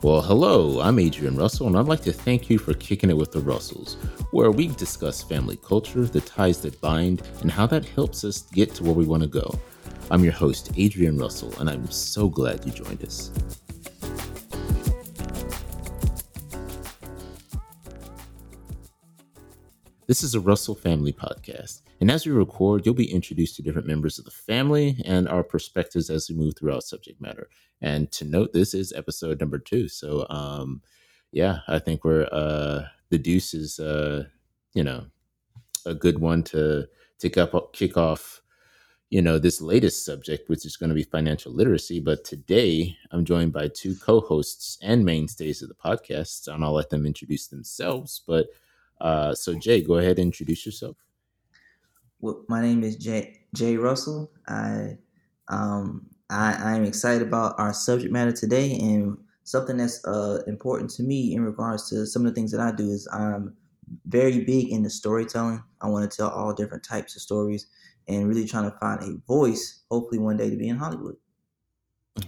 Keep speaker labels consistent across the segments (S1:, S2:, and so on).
S1: Well, hello, I'm Adrian Russell, and I'd like to thank you for kicking it with the Russells, where we discuss family culture, the ties that bind, and how that helps us get to where we want to go. I'm your host, Adrian Russell, and I'm so glad you joined us. This is a Russell Family Podcast, and as we record, you'll be introduced to different members of the family and our perspectives as we move throughout subject matter. And to note, this is episode number two. So, um, yeah, I think we're uh, the Deuce is, uh, you know, a good one to take up, kick off, you know, this latest subject, which is going to be financial literacy. But today, I'm joined by two co-hosts and mainstays of the podcast, and I'll let them introduce themselves. But uh, so, Jay, go ahead and introduce yourself.
S2: Well, my name is Jay, Jay Russell. I, um, I, I'm excited about our subject matter today and something that's uh, important to me in regards to some of the things that I do is I'm very big into storytelling. I want to tell all different types of stories and really trying to find a voice, hopefully one day to be in Hollywood.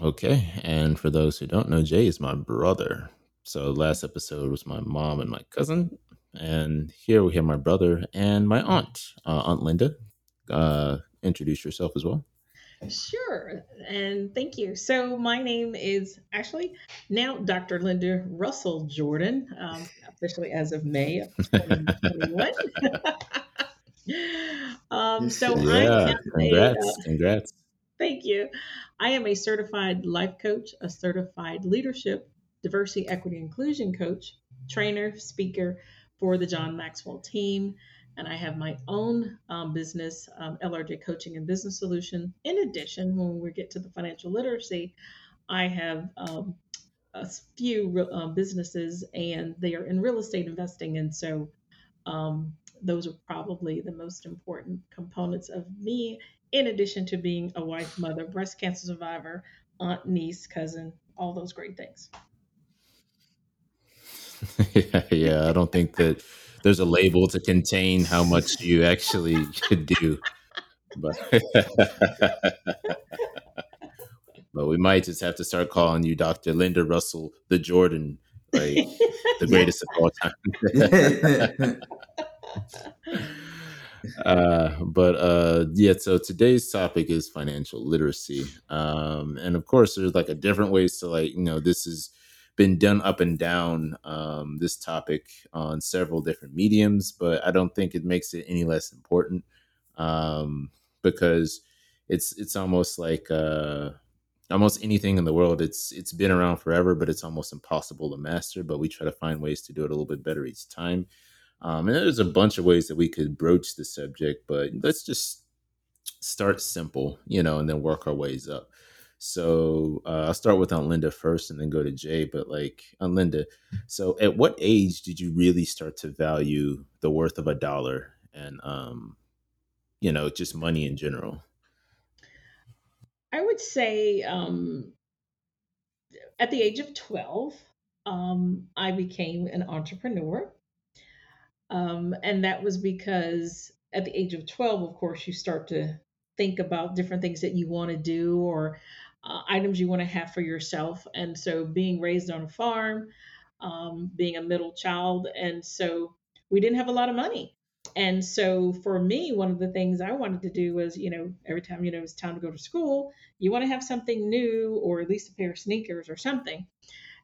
S1: Okay. And for those who don't know, Jay is my brother. So last episode was my mom and my cousin. And here we have my brother and my aunt, uh, Aunt Linda. Uh, introduce yourself as well.
S3: Sure, and thank you. So, my name is actually now Dr. Linda Russell Jordan, um, officially as of May of 2021. um, so,
S1: yeah, congrats, a, uh, congrats.
S3: Thank you. I am a certified life coach, a certified leadership, diversity, equity, inclusion coach, trainer, speaker for the John Maxwell team and I have my own um, business, um, LRJ Coaching and Business Solution. In addition, when we get to the financial literacy, I have um, a few uh, businesses and they are in real estate investing. And so um, those are probably the most important components of me, in addition to being a wife, mother, breast cancer survivor, aunt, niece, cousin, all those great things.
S1: yeah, yeah, I don't think that there's a label to contain how much you actually could do. But but we might just have to start calling you Dr. Linda Russell, the Jordan, like the greatest of all time. uh, but uh, yeah, so today's topic is financial literacy, um, and of course, there's like a different ways to like you know this is been done up and down um, this topic on several different mediums, but I don't think it makes it any less important um, because it's it's almost like uh, almost anything in the world. It's it's been around forever, but it's almost impossible to master. But we try to find ways to do it a little bit better each time. Um, and there's a bunch of ways that we could broach the subject, but let's just start simple, you know, and then work our ways up. So uh, I'll start with Aunt Linda first and then go to Jay. But like Aunt Linda, so at what age did you really start to value the worth of a dollar and, um, you know, just money in general?
S3: I would say um, at the age of 12, um, I became an entrepreneur. Um, and that was because at the age of 12, of course, you start to think about different things that you want to do or uh, items you want to have for yourself. And so, being raised on a farm, um, being a middle child, and so we didn't have a lot of money. And so, for me, one of the things I wanted to do was, you know, every time you know it's time to go to school, you want to have something new, or at least a pair of sneakers or something.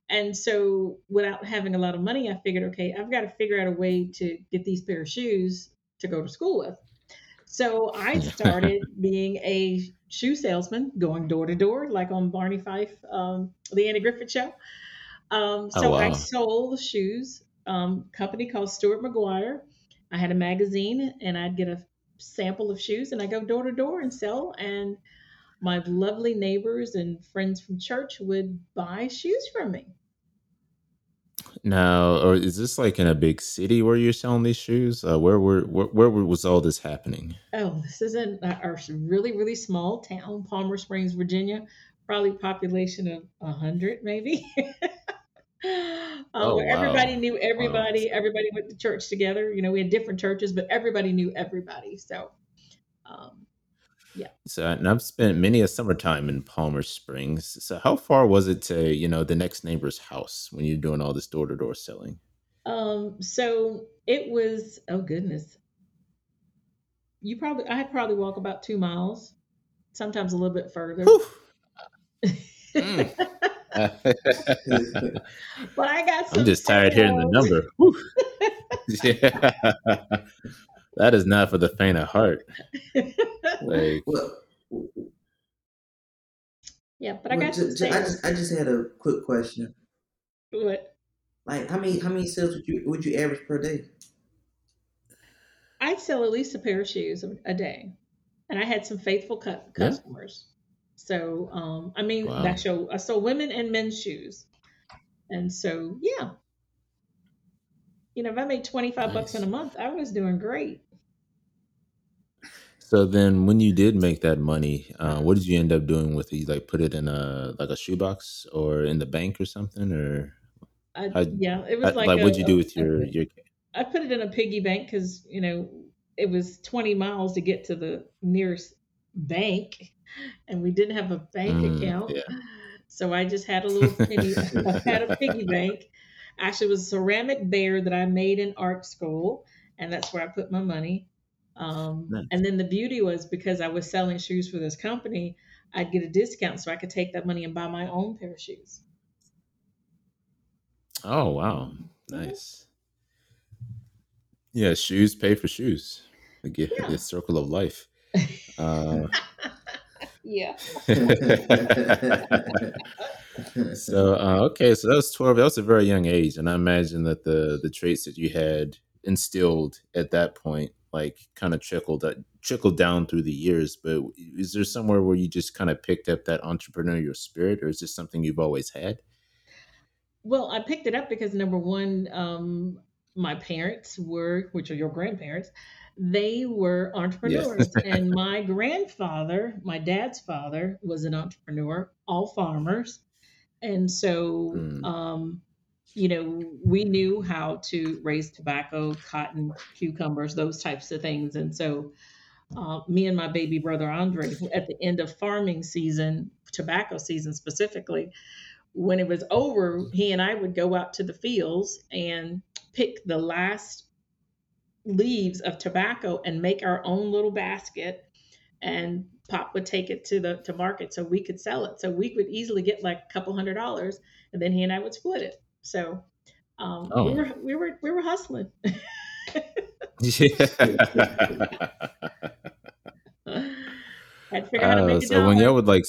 S3: And so, without having a lot of money, I figured, okay, I've got to figure out a way to get these pair of shoes to go to school with. So I started being a shoe salesman, going door to door, like on Barney Fife, um, the Andy Griffith Show. Um, oh, so oh, wow. I sold shoes. Um, company called Stuart McGuire. I had a magazine, and I'd get a sample of shoes, and I go door to door and sell. And my lovely neighbors and friends from church would buy shoes from me.
S1: Now, or is this like in a big city where you're selling these shoes? Uh, where were where, where was all this happening?
S3: Oh, this is in our really really small town, Palmer Springs, Virginia. Probably population of a hundred, maybe. uh, oh, wow. Everybody knew everybody. Wow. Everybody went to church together. You know, we had different churches, but everybody knew everybody. So, um, Yeah.
S1: So, and I've spent many a summertime in Palmer Springs. So, how far was it to you know the next neighbor's house when you're doing all this door to door selling?
S3: Um, so it was oh goodness. You probably I probably walk about two miles, sometimes a little bit further.
S1: Mm.
S3: but I got some
S1: I'm just tired hearing the number. Yeah. That is not for the faint of heart. Like,
S2: Well,
S3: yeah, but I
S2: well
S3: got
S2: ju-
S3: some
S2: ju- I just I just had a quick question.
S3: What?
S2: Like, how many how many sales would you would you average per day?
S3: I'd sell at least a pair of shoes a a day, and I had some faithful cu-
S1: Yeah.
S3: customers. So, um, I mean,
S1: Wow.
S3: that show I sold women and men's shoes, and so yeah, you know, if I made twenty five bucks in a month, I was doing great.
S1: So then, when you did make that money, uh, what did you end up doing with it? You like put it in a like a shoebox or in the bank or something, or
S3: I,
S1: how,
S3: yeah, it was like
S1: like
S3: a,
S1: what'd you do with your your?
S3: I put it in a piggy bank because you know it was 20 miles to get to the nearest bank, and we didn't have a bank
S1: Mm,
S3: account,
S1: yeah,
S3: so I just had a little penny. I had a piggy bank. Actually, it was a ceramic bear that I made in art school, and that's where I put my money. Um,
S1: nice.
S3: and then the beauty was because I was selling shoes for this company, I'd get a discount, so I could take that money and buy my own pair of shoes.
S1: Oh wow, nice. Yeah, shoes pay for shoes. The gift,
S3: Yeah.
S1: the circle of life. Uh,
S3: Yeah.
S1: so uh, okay, so that was twelve. That was a very young age, and I imagine that the the traits that you had instilled at that point, like, kind of trickled trickled down through the years. But is there somewhere where you just kind of picked up that entrepreneurial spirit, or is this something you've always had?
S3: Well, I picked it up because number one, um, my parents were, which are your grandparents, they were entrepreneurs. And my grandfather, my dad's father, was an entrepreneur, all farmers. And so,
S1: Mm,
S3: um, you know, we knew how to raise tobacco, cotton, cucumbers, those types of things. And so, uh, me and my baby brother Andre, at the end of farming season, tobacco season specifically, when it was over, he and I would go out to the fields and pick the last leaves of tobacco and make our own little basket. And Pop would take it to the to market so we could sell it. So we could easily get like a couple hundred dollars, and then he and I would split it. So um, we
S1: oh,
S3: were we were we were hustling.
S1: yeah.
S3: Had to figure out how to make
S1: so when y'all would like,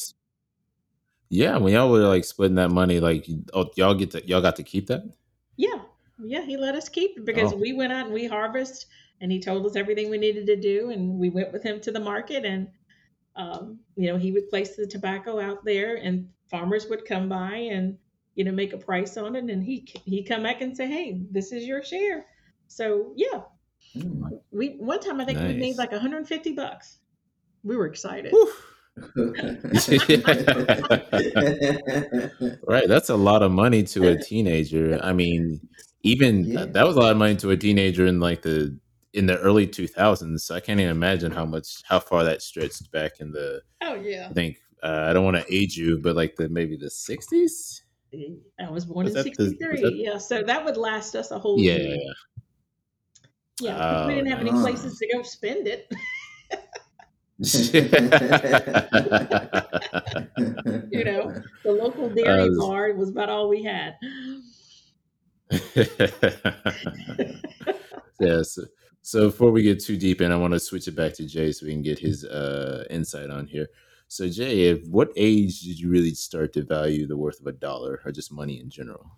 S1: yeah, when y'all were like splitting that money, like, oh, y'all get to y'all got to keep that.
S3: Yeah, yeah, he let us keep it because
S1: Oh,
S3: we went out and we harvest, and he told us everything we needed to do, and we went with him to the market, and um, you know he would place the tobacco out there, and farmers would come by and you know make a price on it, and he he come back and say, hey, this is your share. So yeah,
S2: Mm.
S3: we one time I think we made like 150 bucks. We were excited.
S1: Whew. Right, that's a lot of money to a teenager. I mean, even
S2: yeah.
S1: that, that was a lot of money to a teenager in like the in the early 2000s. So I can't even imagine how much how far that stretched back in the
S3: Oh yeah,
S1: I think uh, I don't want to age you, but like the maybe the 60s.
S3: I was born
S1: Was
S3: in
S1: that the was
S3: '63.
S1: that
S3: Yeah, so that would last us a whole
S1: yeah.
S3: year. Yeah, because we
S1: Oh,
S3: didn't have any places to go spend it. you know, the local dairy
S1: Uh,
S3: bar was about all we had.
S1: yes. So before we get too deep in, I want to switch it back to Jay so we can get his uh, insight on here. So Jay, at what age did you really start to value the worth of a dollar or just money in general?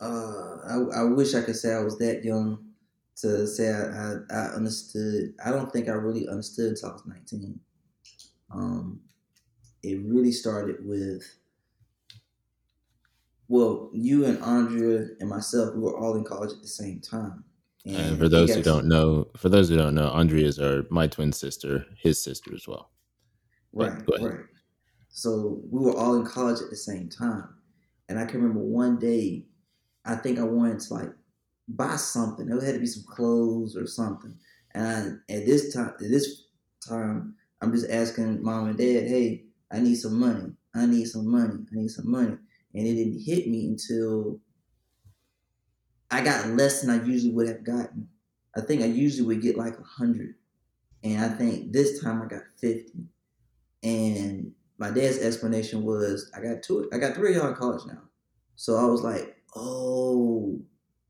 S2: Uh, I, I wish I could say I was that young to say I, I, I understood. I don't think I really understood until I was 19. Um, it really started with, well, you and Andrea and myself, we were all in college at the same time.
S1: And for those who don't know, for those who don't know, Andrea is our my twin sister, his sister as well.
S2: Right, right. So we were all in college at the same time. And I can remember one day, I think I wanted to like buy something. It had to be some clothes or something. And I, at this time, at this time, I'm just asking mom and dad, hey, I need some money. I need some money. I need some money. And it didn't hit me until I got less than I usually would have gotten. I think I usually would get like a hundred. And I think this time I got 50. And my dad's explanation was I got two I got three of y'all in college now. So I was like, oh,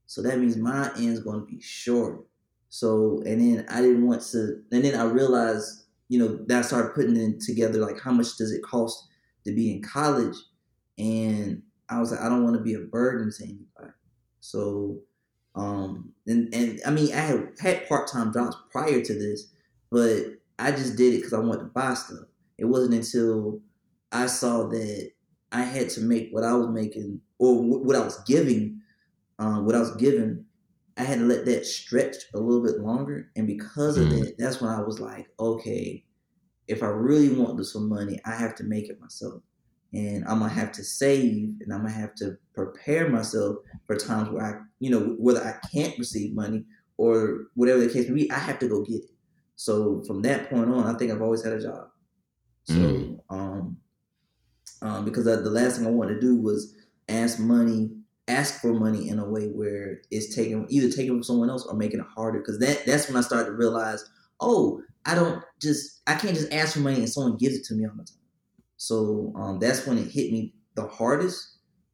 S2: so that means my end's gonna be short. So and then I didn't want to and then I realized, you know, that I started putting it together like how much does it cost to be in college? And I was like, I don't want to be a burden to anybody. So um and, and I mean I had had part time jobs prior to this, but I just did it because I wanted to buy stuff. It wasn't until I saw that I had to make what I was making or what I was giving, um, what I was given, I had to let that stretch a little bit longer. And because of mm. that, that's when I was like, okay, if I really want this some money, I have to make it myself. And I'm gonna have to save and I'm gonna have to prepare myself for times where I, you know, whether I can't receive money or whatever the case may be, I have to go get it. So from that point on, I think I've always had a job. So, mm. um, um, because I, the last thing I wanted to do was ask money, ask for money in a way where it's taken either taken from someone else or making it harder. Because that that's when I started to realize, oh, I don't just I can't just ask for money and someone gives it to me all the time. So um, that's when it hit me the hardest.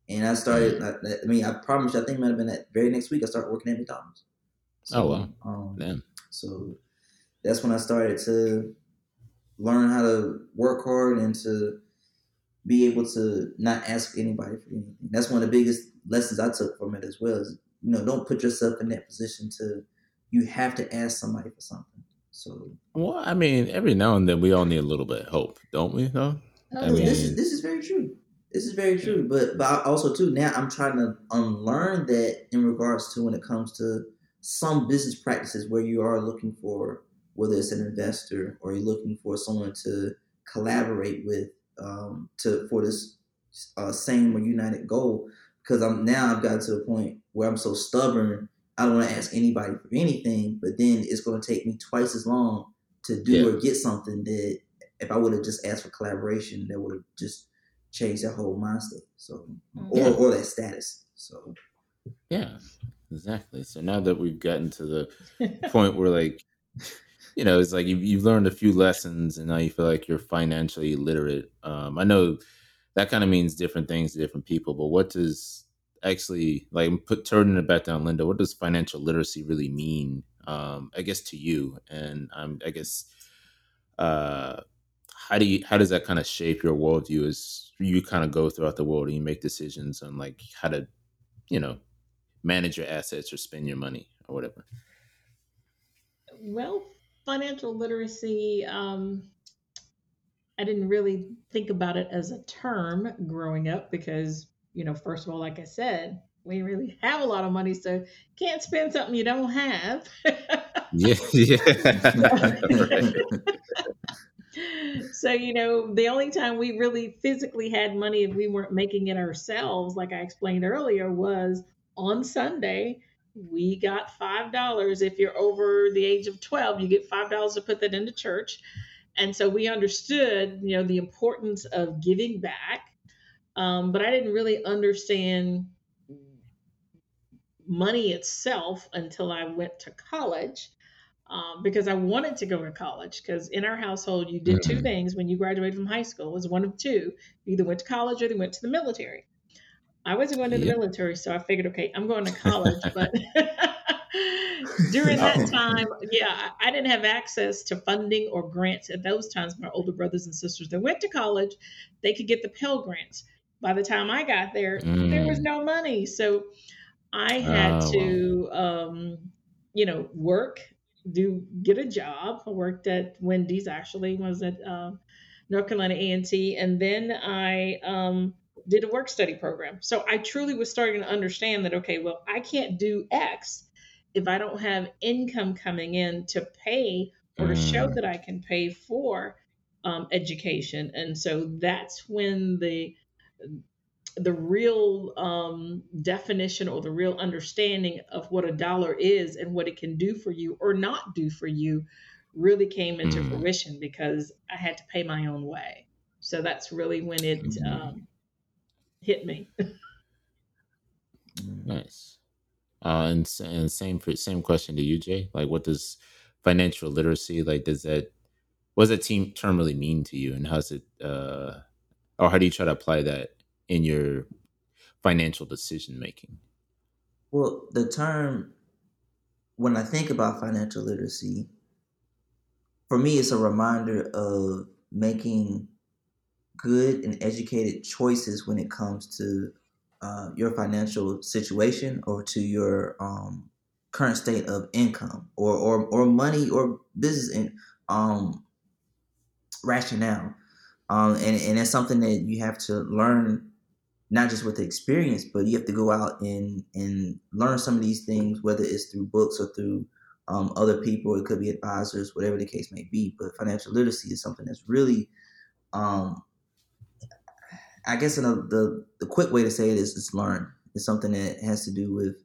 S2: And I started. I, I mean, I promise. You, I think it might have been that very next week. I started working at McDonald's.
S1: So, oh wow! Um, Damn.
S2: So that's when I started to learn how to work hard and to be able to not ask anybody for anything. That's one of the biggest lessons I took from it as well. Is you know, don't put yourself in that position to you have to ask somebody for something. So
S1: well, I mean, every now and then we all need a little bit of hope, don't we? Though.
S2: I mean, this is this is very true. This is very true. But but also too now I'm trying to unlearn that in regards to when it comes to some business practices where you are looking for whether it's an investor or you're looking for someone to collaborate with um, to for this uh, same or united goal. Because I'm now I've gotten to the point where I'm so stubborn. I don't want to ask anybody for anything, but then it's going to take me twice as long to do yeah. or get something that if I would have just asked for collaboration, that would have just changed that whole mindset. So or or that status. So
S1: yeah, exactly. So now that we've gotten to the point where like you know, it's like you've, you've learned a few lessons and now you feel like you're financially literate. Um, I know that kind of means different things to different people, but what does actually like put turning it back down, Linda? What does financial literacy really mean? Um, I guess to you, and um, I guess uh, how do you how does that kind of shape your worldview as you kind of go throughout the world and you make decisions on like how to, you know, manage your assets or spend your money or whatever?
S3: Well, financial literacy, um, I didn't really think about it as a term growing up because, you know, first of all, like I said, we really have a lot of money, so can't spend something you don't have. yeah, yeah. so you know the only time we really physically had money if we weren't making it ourselves like i explained earlier was on sunday we got five dollars. If you're over the age of 12 you get five dollars to put that into church. And so we understood you know the importance of giving back. Um, but i didn't really understand money itself until i went to college um, because i wanted to go to college because in our household you did two things when you graduated from high school. It was one of two. You either went to college or you went to the military I wasn't going to the military, so I figured, okay, I'm going to college. but during that time, yeah, I didn't have access to funding or grants at those times. My older brothers and sisters that went to college, they could get the Pell grants. By the time I got there, mm. there was mm. no money, so I had oh, to, um, you know, work, do get a job. I worked at Wendy's actually, was at uh, North Carolina A and T, and then I. Um, did a work study program. So I truly was starting to understand that, okay, well, I can't do X if I don't have income coming in to pay or to show mm. that I can pay for um, education. And so that's when the the real um, definition or the real understanding of what a dollar is and what it can do for you or not do for you really came into
S1: Mm.
S3: fruition because I had to pay my own way. So that's really when it
S1: Mhm.
S3: um, hit me.
S1: Nice. Uh, and, and same for same question to you, Jay. Like, what does financial literacy like? Does that what does that team term really mean to you, and how's it, uh, or how do you try to apply that in your financial decision making?
S2: Well, the term, when I think about financial literacy, for me, it's a reminder of making good and educated choices when it comes to uh, your financial situation or to your um, current state of income or, or, or money or business in, um, rationale. Um, and, and that's something that you have to learn not just with the experience, but you have to go out and and learn some of these things, whether it's through books or through um, other people. It could be advisors, whatever the case may be. But financial literacy is something that's really, um, I guess, in a, the the quick way to say it is, it's learn. It's something that has to do with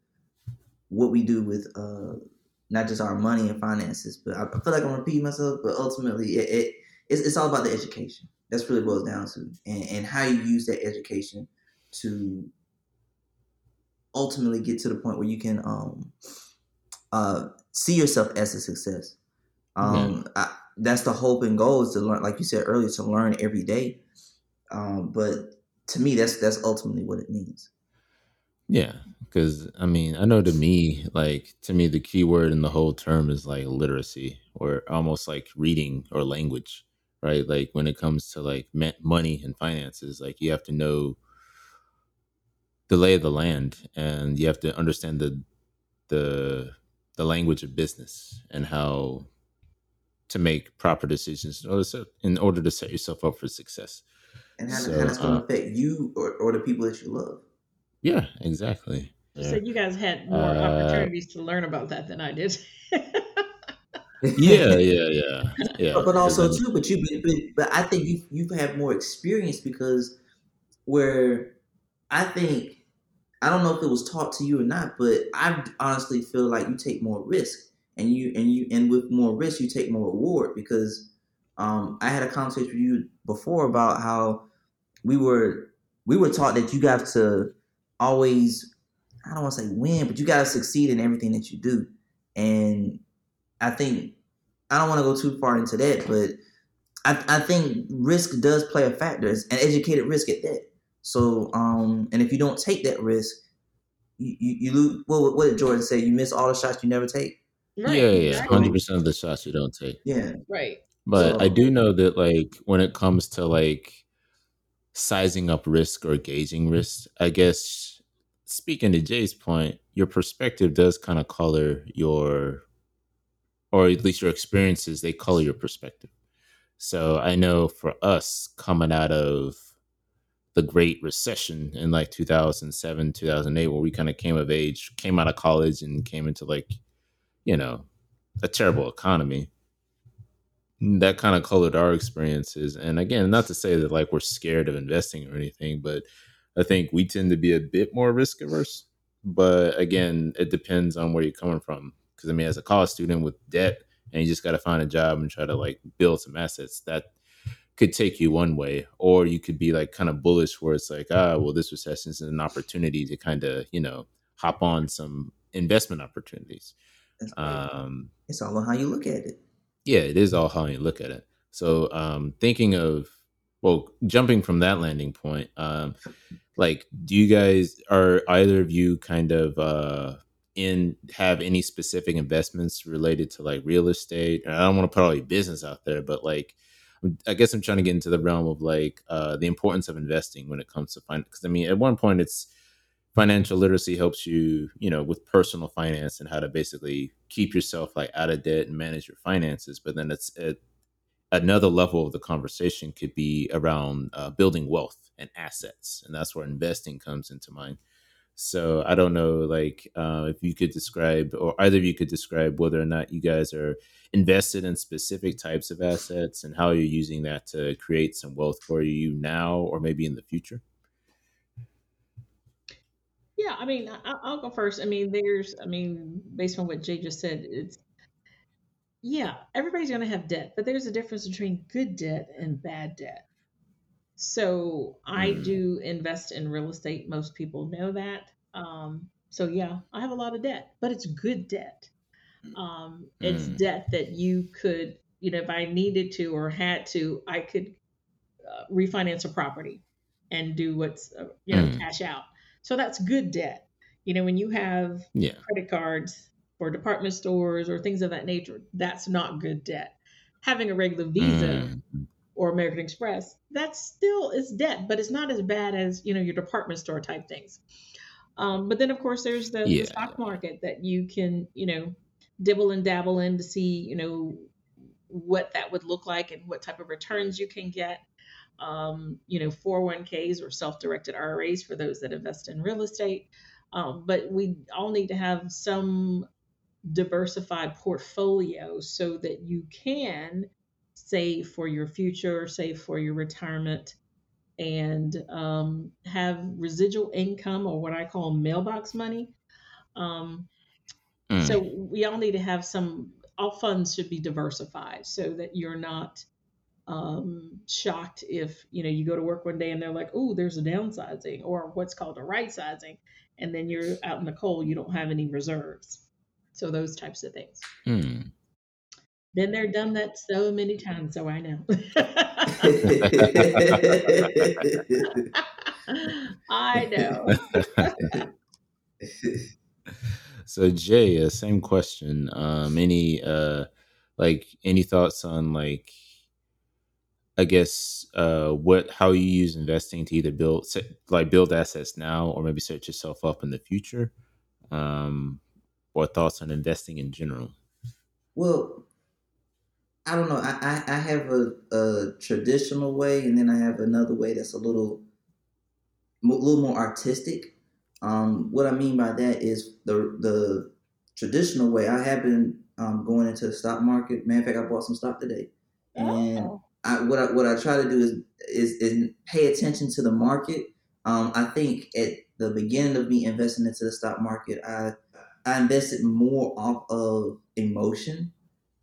S2: what we do with uh, not just our money and finances. But I, I feel like I'm repeating myself. But ultimately, it, it it's, it's all about the education. That's really boils down to, and, and how you use that education to ultimately get to the point where you can um, uh, see yourself as a success. Um, I, that's the hope and goal is to learn, like you said earlier, to learn every day. Um, but to me, that's that's ultimately what it means.
S1: Yeah, because I mean, I know to me, like to me, the key word in the whole term is like literacy, or almost like reading or language, right? Like when it comes to like money and finances, like you have to know the lay of the land, and you have to understand the the the language of business and how to make proper decisions in order to set yourself up for success.
S2: And how,
S1: So,
S2: how that's going
S1: uh,
S2: affect you or, or the people that you love.
S1: Yeah, exactly.
S3: So you guys had more
S1: Uh,
S3: opportunities to learn about that than I did.
S1: Yeah, yeah, yeah, yeah.
S2: but, but also
S1: 'cause
S2: too, but you, but, but, but I think you you've had more experience because where I think I don't know if it was taught to you or not, but I honestly feel like you take more risk, and you and you and with more risk you take more reward because um, I had a conversation with you before about how we were we were taught that you got to always I don't want to say win, but you got to succeed in everything that you do, and I think I don't want to go too far into that, but I, I think risk does play a factor, an educated risk at that. So, um, and if you don't take that risk, you, you, you lose. What, what did Jordan say? You miss all the shots you never take.
S3: right,
S1: yeah, yeah,
S3: exactly.
S1: hundred percent of the shots you don't take.
S2: Yeah,
S3: Right.
S1: But I do know that like when it comes to like sizing up risk or gauging risk, I guess speaking to Jay's point, your perspective does kind of color your or at least your experiences, they color your perspective. So I know for us coming out of the Great Recession in like 2007, 2008, where we kind of came of age, came out of college and came into like, you know, a terrible economy. That kind of colored our experiences. And again, not to say that like we're scared of investing or anything, but I think we tend to be a bit more risk averse. But again, it depends on where you're coming from. Because I mean, as a college student with debt, and you just got to find a job and try to like build some assets, that could take you one way, or you could be like kind of bullish, where it's like, ah, well, this recession is an opportunity to kind of you know hop on some investment opportunities.
S2: That's
S1: Um,
S2: it's all on how you look at it.
S1: Yeah, it is all how you look at it. So, um, thinking of, well, jumping from that landing point, um, like, do you guys are either of you kind of uh, in have any specific investments related to like real estate? And I don't want to put all your business out there, but like, I guess I'm trying to get into the realm of like uh, the importance of investing when it comes to finance. Because I mean, at one point, it's financial literacy helps you, you know, with personal finance and how to basically keep yourself like out of debt and manage your finances. But then it's at another level of the conversation could be around uh, building wealth and assets, and that's where investing comes into mind. So I don't know, like, uh, if you could describe, or either of you could describe whether or not you guys are invested in specific types of assets and how you're using that to create some wealth for you now or maybe in the future.
S3: Yeah, I mean, I, I'll go first. I mean, there's, I mean, based on what Jay just said, it's yeah, everybody's going to have debt, but there's a difference between good debt and bad debt. So I
S1: Mm.
S3: do invest in real estate. Most people know that. Um, so yeah, I have a lot of debt, but it's good debt. Um, it's
S1: Mm.
S3: debt that you could, you know, if I needed to or had to, I could uh, refinance a property and do what's, uh, you know,
S1: Mm.
S3: cash out. So that's good debt. You know, when you have
S1: Yeah.
S3: credit cards for department stores or things of that nature, that's not good debt. Having a regular Visa
S1: Mm.
S3: or American Express, that still is debt, but it's not as bad as you know your department store type things. Um, but then of course there's the,
S1: Yeah.
S3: the stock market that you can you know dibble and dabble in to see you know what that would look like and what type of returns you can get. Um, you know 401ks or self-directed IRAs for those that invest in real estate. Um, but we all need to have some diversified portfolio so that you can save for your future, save for your retirement, and um, have residual income or what I call mailbox money. Um,
S1: Mm.
S3: so we all need to have some. All funds should be diversified so that you're not um, shocked if you know you go to work one day and they're like, "Oh, there's a downsizing," or what's called a right sizing, and then you're out in the cold, you don't have any reserves. So those types of things.
S1: Mm.
S3: Been there, done that so many times, so I know. I know.
S1: so Jay, uh, same question. Um, any uh, like any thoughts on like, I guess uh, what how you use investing to either build like build assets now or maybe set yourself up in the future, um, or thoughts on investing in general.
S2: Well, I don't know. I, I, I have a, a traditional way, and then I have another way that's a little a little more artistic. Um, what I mean by that is the the traditional way. I have been um, going into the stock market. Matter of fact, I bought some stock today, and
S3: Oh,
S2: I, what I, what I try to do is, is is pay attention to the market. Um, I think at the beginning of me investing into the stock market, I I invested more off of emotion,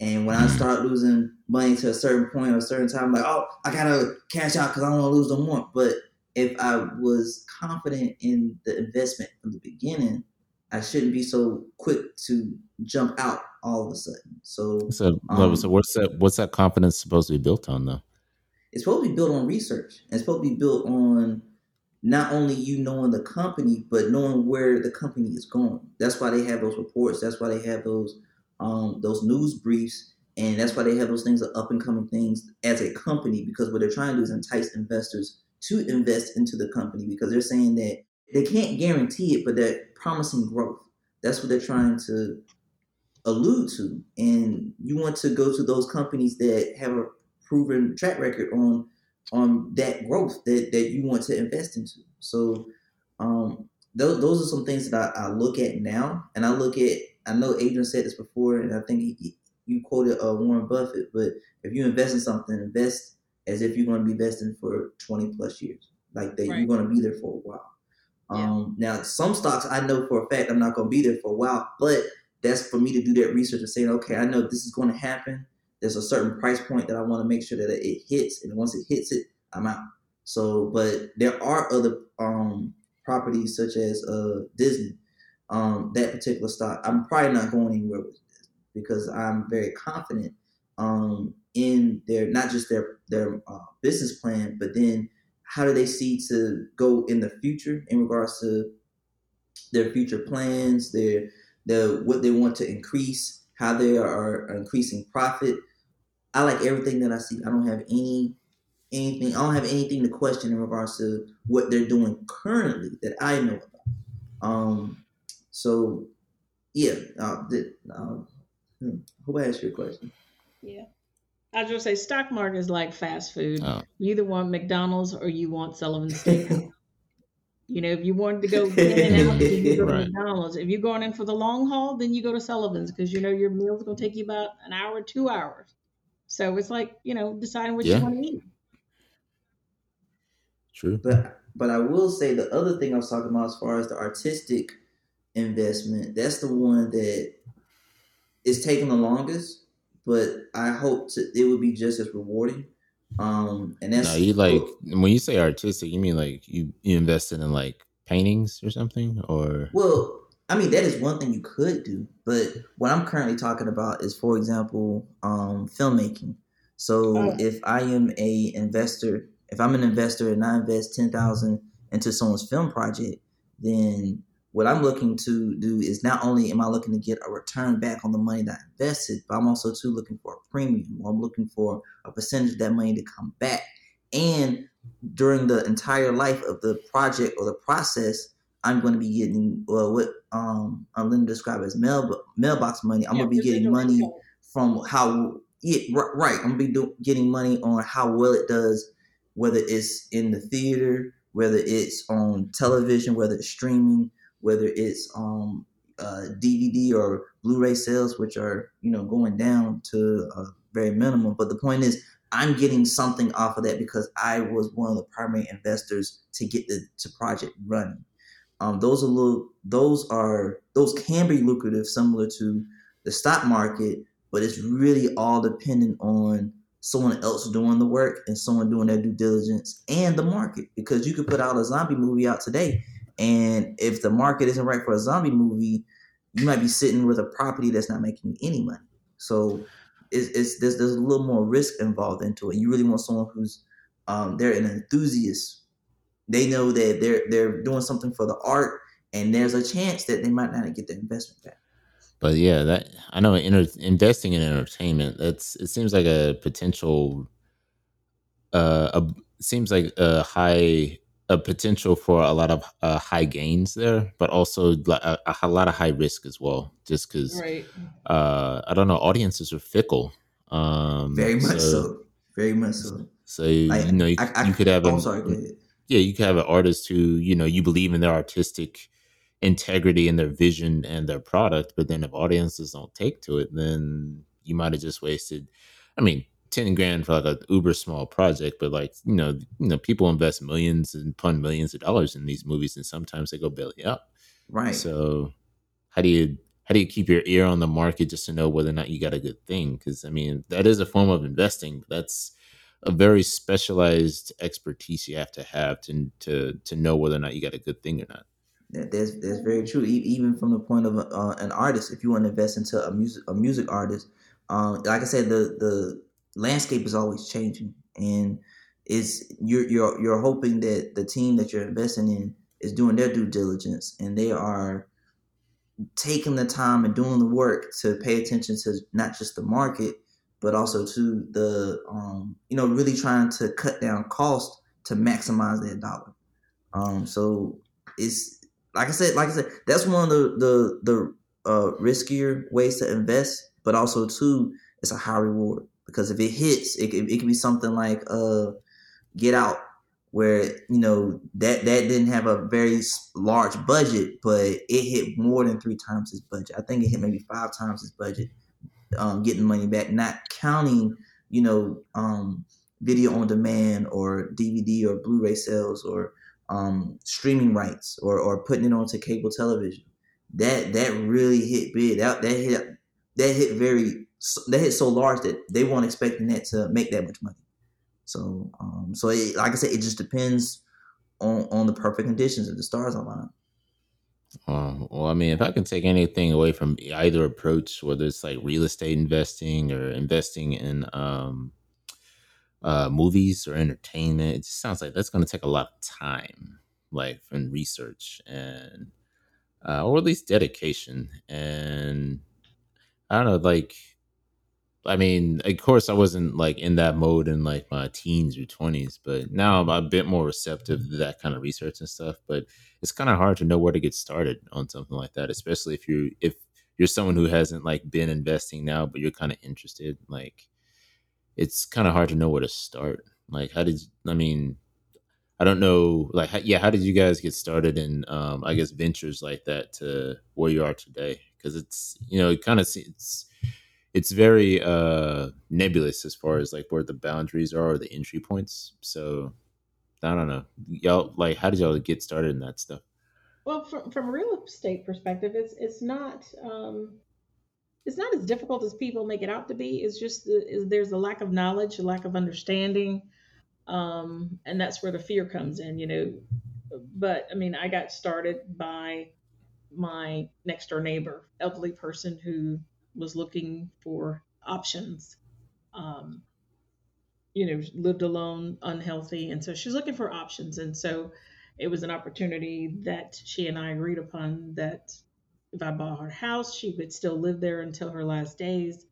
S2: and when I
S1: Mhm.
S2: start losing money to a certain point or a certain time, I'm like, oh, I gotta cash out because I don't want to lose no more. But if I was confident in the investment from the beginning, I shouldn't be so quick to jump out all of a sudden. So
S1: So,
S2: Um,
S1: so what's that? What's that confidence supposed to be built on, though?
S2: it's supposed to be built on research. It's supposed to be built on not only you knowing the company, but knowing where the company is going. That's why they have those reports. That's why they have those um, those news briefs, and that's why they have those things, of up and coming things as a company. Because what they're trying to do is entice investors to invest into the company because they're saying that they can't guarantee it, but they're promising growth. That's what they're trying to allude to. And you want to go to those companies that have a proven track record on on that growth that, that you want to invest into. So um, those, those are some things that I, I look at now. And I look at, I know Adrian said this before, and I think he, you quoted uh, Warren Buffett, but if you invest in something, invest as if you're going to be investing for 20 plus years, like that
S3: Right.
S2: you're going to be there for a while. Um, now, some stocks I know for a fact I'm not going to be there for a while, but that's for me to do that research and saying, okay, I know this is going to happen. There's a certain price point that I want to make sure that it hits, and once it hits it, I'm out. So, but there are other um, properties such as uh, Disney. Um, that particular stock, I'm probably not going anywhere with this because I'm very confident um, in their not just their their uh, business plan, but then how do they see to go in the future in regards to their future plans, their the what they want to increase, how they are increasing profit. I like everything that I see. I don't have any anything. I don't have anything to question in regards to what they're doing currently that I know about. Um, so yeah, uh, the, um, hmm, hope I answered your question.
S3: yeah. I was gonna say stock market is like fast food.
S1: Oh.
S3: You either want McDonald's or you want Sullivan's Steakhouse. you know, if you wanted to go in and out, then you go to
S1: Right.
S3: McDonald's. If you're going in for the long haul, then you go to Sullivan's because you know your meal's gonna take you about an hour, two hours. So it's like you know deciding what
S1: Yeah.
S3: you want to eat.
S1: True.
S2: But but I will say the other thing I was talking about as far as the artistic investment, that's the one that is taking the longest. But I hope to, it would be just as rewarding. Um, and that's
S1: no, you like when you say artistic, you mean like you you invested in like paintings or something, or
S2: well, I mean that is one thing you could do, but what I'm currently talking about is, for example, um, filmmaking. So oh. if I am a investor, if I'm an investor and I invest ten thousand into someone's film project, then what I'm looking to do is not only am I looking to get a return back on the money that I invested, but I'm also too looking for a premium. I'm looking for a percentage of that money to come back. And during the entire life of the project or the process, I'm going to be getting well, what um I'm gonna describe as mail mailbox money. I'm yeah, going to be getting money from how yeah right. I'm going to be do, getting money on how well it does, whether it's in the theater, whether it's on television, whether it's streaming whether it's um, uh, DVD or Blu-ray sales, which are you know going down to a very minimum. But the point is, I'm getting something off of that because I was one of the primary investors to get the to project running. Um, those are little, those are those can be lucrative, similar to the stock market, but it's really all dependent on someone else doing the work and someone doing their due diligence and the market. Because you could put out a zombie movie out today and if the market isn't right for a zombie movie, you might be sitting with a property that's not making any money. So it's, it's there's, there's a little more risk involved into it. You really want someone who's um, they're an enthusiast. They know that they're they're doing something for the art, and there's a chance that they might not get the investment back.
S1: But yeah, that I know investing in entertainment. That's it seems like a potential. Uh, a, seems like a high a potential for a lot of uh, high gains there, but also a, a, lot of high risk as well. Just because, right. uh, I don't know, audiences are fickle. Um,
S2: Very much so, so. Very much so.
S1: So like, you know, you, I, I, you could have a, sorry, yeah, you could have an artist who you know you believe in their artistic integrity and their vision and their product, but then if audiences don't take to it, then you might have just wasted. I mean, ten grand for like a uber small project, but like you know, you know, people invest millions and pun millions of dollars in these movies, and sometimes they go belly up.
S2: Right.
S1: So, how do you how do you keep your ear on the market just to know whether or not you got a good thing? Because I mean, that is a form of investing. That's a very specialized expertise you have to have to to to know whether or not you got a good thing or not.
S2: That's that's very true. Even from the point of uh, an artist, if you want to invest into a music a music artist, um, like I said, the the landscape is always changing, and is you're you're you're hoping that the team that you're investing in is doing their due diligence and they are taking the time and doing the work to pay attention to not just the market but also to the um, you know really trying to cut down cost to maximize their dollar. Um, so it's like i said like i said that's one of the the the uh, riskier ways to invest but also too it's a high reward because if it hits, it, it, it can be something like uh, Get Out, where you know that that didn't have a very large budget, but it hit more than three times its budget. I think it hit maybe five times its budget, um, getting money back, not counting you know um, video on demand or DVD or Blu-ray sales or um, streaming rights or, or putting it onto cable television. That that really hit big. That that hit that hit very they hit so large that they weren't expecting that to make that much money. So, um, so it, like I said, it just depends on on the perfect conditions if the stars align.
S1: Um, well, I mean, if I can take anything away from either approach, whether it's like real estate investing or investing in um, uh, movies or entertainment, it just sounds like that's going to take a lot of time, like and research and uh, or at least dedication. And I don't know, like I mean, of course, I wasn't like in that mode in like my teens or twenties, but now I'm a bit more receptive to that kind of research and stuff. But it's kind of hard to know where to get started on something like that, especially if you're if you're someone who hasn't like been investing now, but you're kind of interested. Like, it's kind of hard to know where to start. Like, how did I mean? I don't know. Like, how, yeah, how did you guys get started in, um, I guess, ventures like that to where you are today? Because it's you know, it kind of it's it's very uh nebulous as far as like where the boundaries are or the entry points. So I don't know. Y'all like how did y'all get started in that stuff?
S3: Well, from from a real estate perspective, it's it's not um it's not as difficult as people make it out to be. It's just the, there's a lack of knowledge, a lack of understanding, um, and that's where the fear comes in. You know, but I mean, I got started by my next door neighbor, elderly person who was looking for options. Um, you know, lived alone, unhealthy, and so she's looking for options. And so it was an opportunity that she and I agreed upon that if I bought her house, she would still live there until her last days.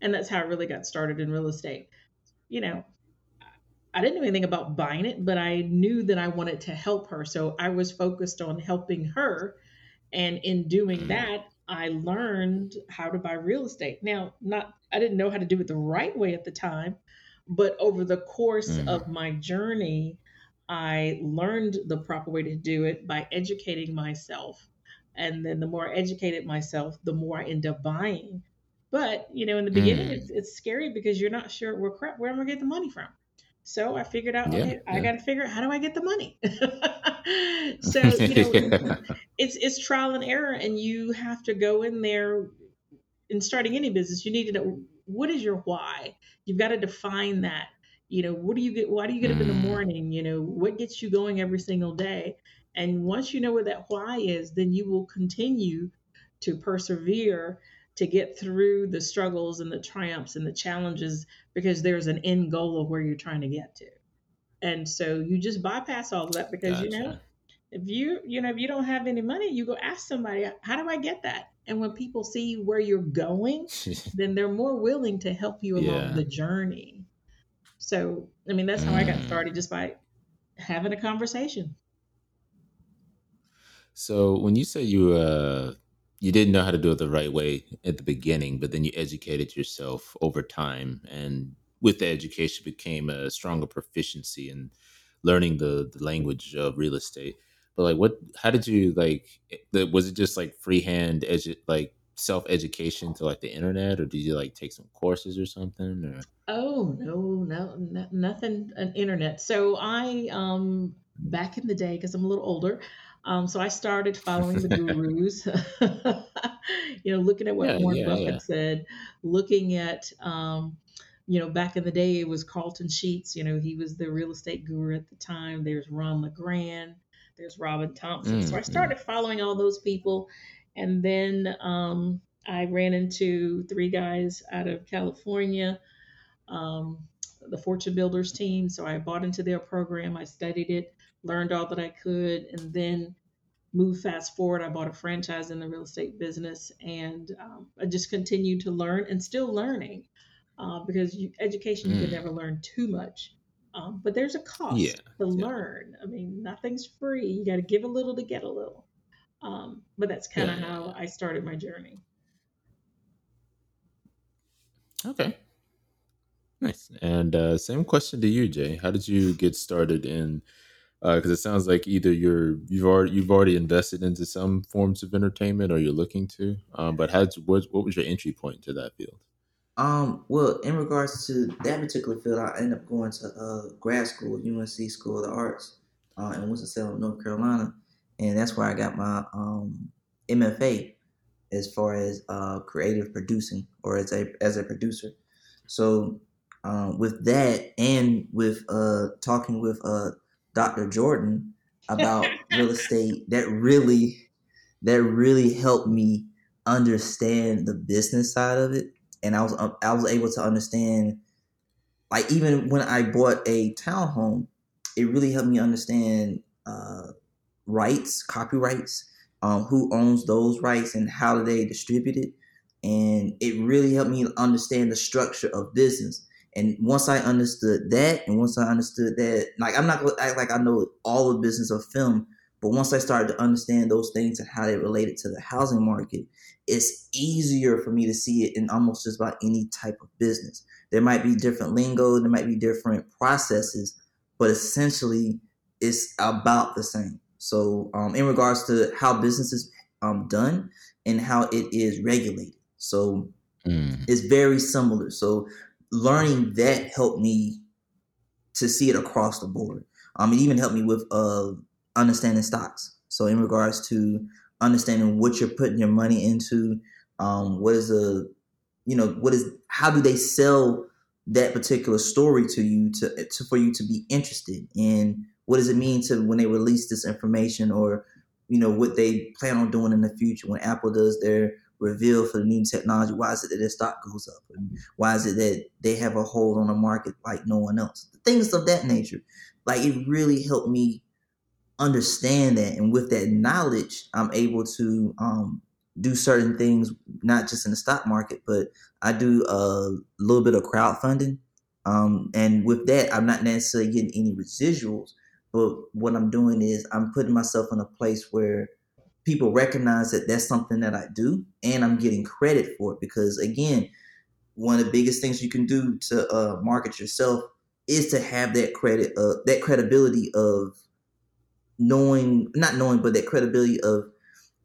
S3: And that's how I really got started in real estate. You know, I didn't know anything about buying it, but I knew that I wanted to help her. So I was focused on helping her. And in doing mm-hmm. that, I learned how to buy real estate. Now, not I didn't know how to do it the right way at the time, but over the course mm. of my journey, I learned the proper way to do it by educating myself. And then the more I educated myself, the more I end up buying. But, you know, in the beginning, mm. it's, it's scary because you're not sure where crap, where am I get the money from? So I figured out, yeah, okay, yeah. I got to figure out how do I get the money. so you know, it's it's trial and error, and you have to go in there. In starting any business, you need to know what is your why. You've got to define that. You know, what do you get? Why do you get up in the mm. morning? You know, what gets you going every single day? And once you know what that why is, then you will continue to persevere to get through the struggles and the triumphs and the challenges because there's an end goal of where you're trying to get to. And so you just bypass all of that because gotcha. you know if you you know if you don't have any money, you go ask somebody, how do I get that? And when people see where you're going, then they're more willing to help you along yeah. the journey. So I mean that's how. I got started just by having a conversation.
S1: So when you say you uh you didn't know how to do it the right way at the beginning, but then you educated yourself over time, and with the education became a stronger proficiency in learning the, the language of real estate. But like, what? How did you like? Was it just like freehand, edu- like self education to like the internet, or did you like take some courses or something? Or
S3: oh no, no, no nothing an internet. So I um back in the day, because I'm a little older, um, so I started following the gurus, you know, looking at what yeah, Warren yeah, Buffett yeah. said, looking at, um, you know, back in the day, it was Carleton Sheets. You know, he was the real estate guru at the time. There's Ron LeGrand, there's Robyn Thompson. Mm, so I mm. started mm. following all those people. And then um, I ran into three guys out of California, um, the Fortune Builders team. So I bought into their program, I studied it learned all that I could, and then moved fast forward. I bought a franchise in the real estate business, and um, I just continued to learn and still learning uh, because you, education mm. you can never learn too much. Um, but there's a cost yeah, to yeah. learn. I mean, nothing's free. You got to give a little to get a little. Um, but that's kind of yeah. how I started my journey.
S1: Okay. Nice. And uh, same question to you, Jay. How did you get started in because uh, it sounds like either you're you've already you've already invested into some forms of entertainment or you're looking to. Um, but how what what was your entry point to that field?
S2: Um, well, in regards to that particular field, I ended up going to uh, grad school, UNC School of the Arts, uh, in Winston Salem, North Carolina, and that's where I got my um, MFA as far as uh, creative producing or as a as a producer. So um, with that, and with uh, talking with uh, Dr. Jordan about real estate that really that really helped me understand the business side of it and I was I was able to understand like even when I bought a townhome it really helped me understand uh, rights copyrights um, who owns those rights and how do they distribute it. And it really helped me understand the structure of business. And once I understood that, and once I understood that, like I'm not gonna act like I know all the business of film, but once I started to understand those things and how they related to the housing market, it's easier for me to see it in almost just about any type of business. There might be different lingo, there might be different processes, but essentially it's about the same. So, um, in regards to how business is um, done and how it is regulated, so mm. it's very similar. So learning that helped me to see it across the board. Um, it even helped me with uh, understanding stocks. So in regards to understanding what you're putting your money into, Um, what is the, you know, what is how do they sell that particular story to you to, to for you to be interested in? What does it mean to when they release this information or you know what they plan on doing in the future when Apple does their reveal for the new technology? Why is it that their stock goes up? And why is it that they have a hold on the market like no one else? Things of that nature. Like it really helped me understand that, and with that knowledge, I'm able to um, do certain things, not just in the stock market, but I do a little bit of crowdfunding. Um, and with that, I'm not necessarily getting any residuals, but what I'm doing is I'm putting myself in a place where people recognize that that's something that I do, and I'm getting credit for it because again, one of the biggest things you can do to uh, market yourself is to have that credit, uh, that credibility of knowing, not knowing, but that credibility of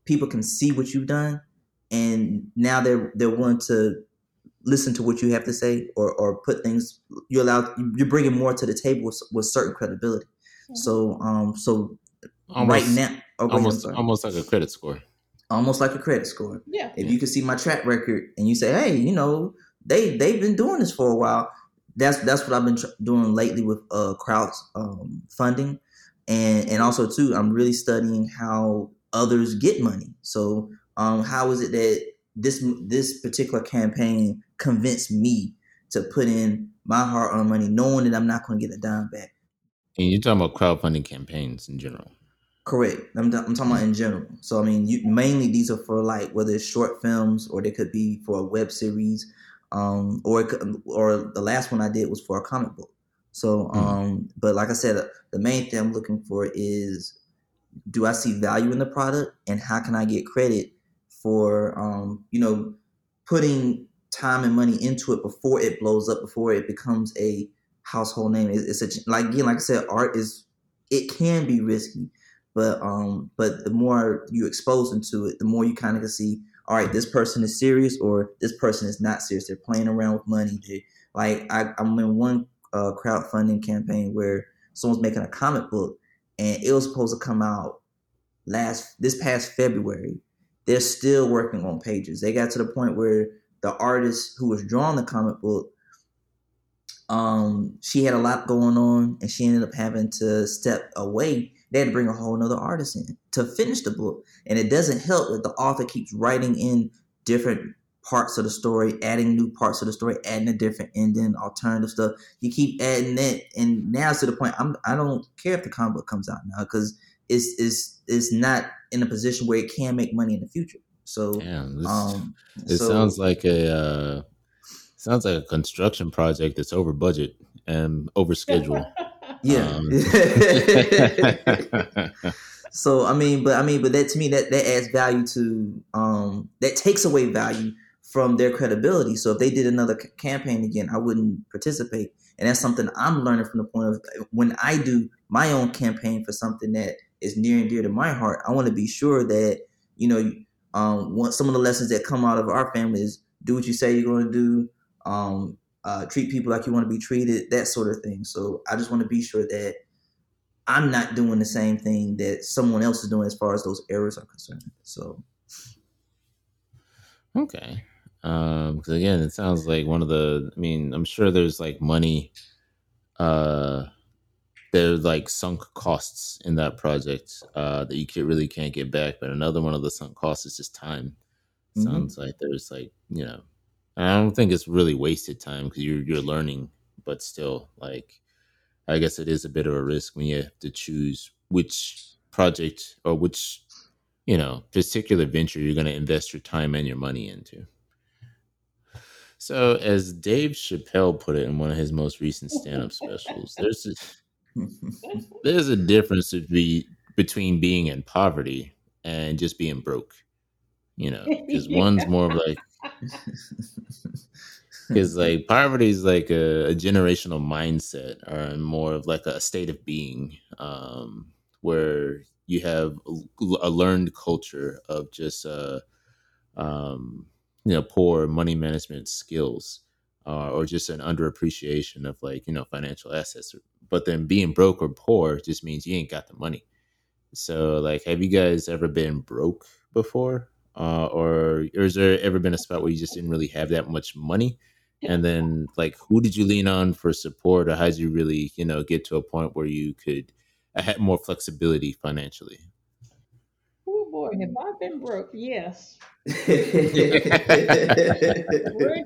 S2: people can see what you've done, and now they're they're willing to listen to what you have to say or or put things you allow you're bringing more to the table with, with certain credibility. So um so almost, right now
S1: oh, almost almost like a credit score.
S2: Almost like a credit score.
S3: Yeah.
S2: If you can see my track record and you say, hey, you know, they they've been doing this for a while. That's that's what I've been tr- doing lately with uh crowd um, funding, and and also too, I'm really studying how others get money. So um, how is it that this this particular campaign convinced me to put in my hard earned money, knowing that I'm not going to get a dime back?
S1: And you're talking about crowdfunding campaigns in general.
S2: Correct. I'm, I'm talking about in general. So I mean, you, mainly these are for like whether it's short films or they could be for a web series, um, or could, or the last one I did was for a comic book. So, mm-hmm. um, but like I said, the main thing I'm looking for is do I see value in the product and how can I get credit for um, you know putting time and money into it before it blows up before it becomes a household name? It's, it's a like again like I said art is it can be risky but um but the more you expose them to it the more you kind of can see all right this person is serious or this person is not serious. They're playing around with money. They like I, I'm in one uh, crowdfunding campaign where someone's making a comic book and it was supposed to come out last this past February. They're still working on pages. They got to the point where the artist who was drawing the comic book, um, she had a lot going on, and she ended up having to step away. They had to bring a whole nother artist in to finish the book, and it doesn't help that the author keeps writing in different parts of the story, adding new parts of the story, adding a different ending, alternative stuff. You keep adding that, and now it's to the point I'm I don't care if the comic book comes out now because it's it's it's not in a position where it can make money in the future. So, Damn,
S1: this, um, it so, sounds like a uh, sounds like a construction project that's over budget and over schedule.
S2: yeah. Um. so I mean, but I mean, but that to me that that adds value to um that takes away value from their credibility. So if they did another c- campaign again, I wouldn't participate. And that's something I'm learning from the point of when I do my own campaign for something that is near and dear to my heart. I want to be sure that you know, um, some of the lessons that come out of our family is do what you say you're going to do. Um, uh, treat people like you want to be treated, that sort of thing. So I just want to be sure that I'm not doing the same thing that someone else is doing as far as those errors are concerned. So,
S1: okay, um because again it sounds like one of the i mean i'm sure there's like money uh there's like sunk costs in that project uh that you can, really can't get back but another one of the sunk costs is just time mm-hmm. sounds like there's like you know i don't think it's really wasted time because you're you're learning but still like i guess it is a bit of a risk when you have to choose which project or which you know particular venture you're going to invest your time and your money into so, as Dave Chappelle put it in one of his most recent stand-up specials, there's a, there's a difference to be, between being in poverty and just being broke. You know, because one's more of like because like poverty is like a, a, generational mindset or more of like a state of being um, where you have a, a learned culture of just uh, um, you know poor money management skills uh, or just an underappreciation of like you know financial assets but then being broke or poor just means you ain't got the money so like have you guys ever been broke before uh, or or has there ever been a spot where you just didn't really have that much money? And then, like, who did you lean on for support, or how did you really, you know, get to a point where you could uh, have more flexibility financially?
S3: Boy, have I been broke? Yes. We're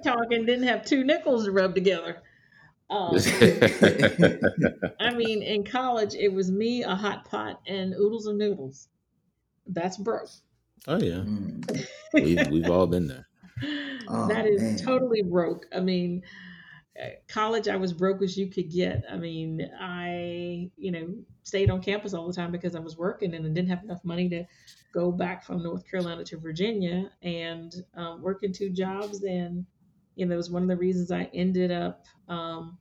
S3: talking didn't have two nickels to rub together. Um, I mean, in college, it was me, a hot pot, and oodles and noodles. That's broke.
S1: oh yeah, we've we've all been there.
S2: Oh,
S3: that is
S2: man.
S3: totally broke. I mean, uh, college, I was broke as you could get. I mean, I, you know, stayed on campus all the time because I was working and I didn't have enough money to go back from North Carolina to Virginia and um, working two jobs. And, you know, it was one of the reasons I ended up um,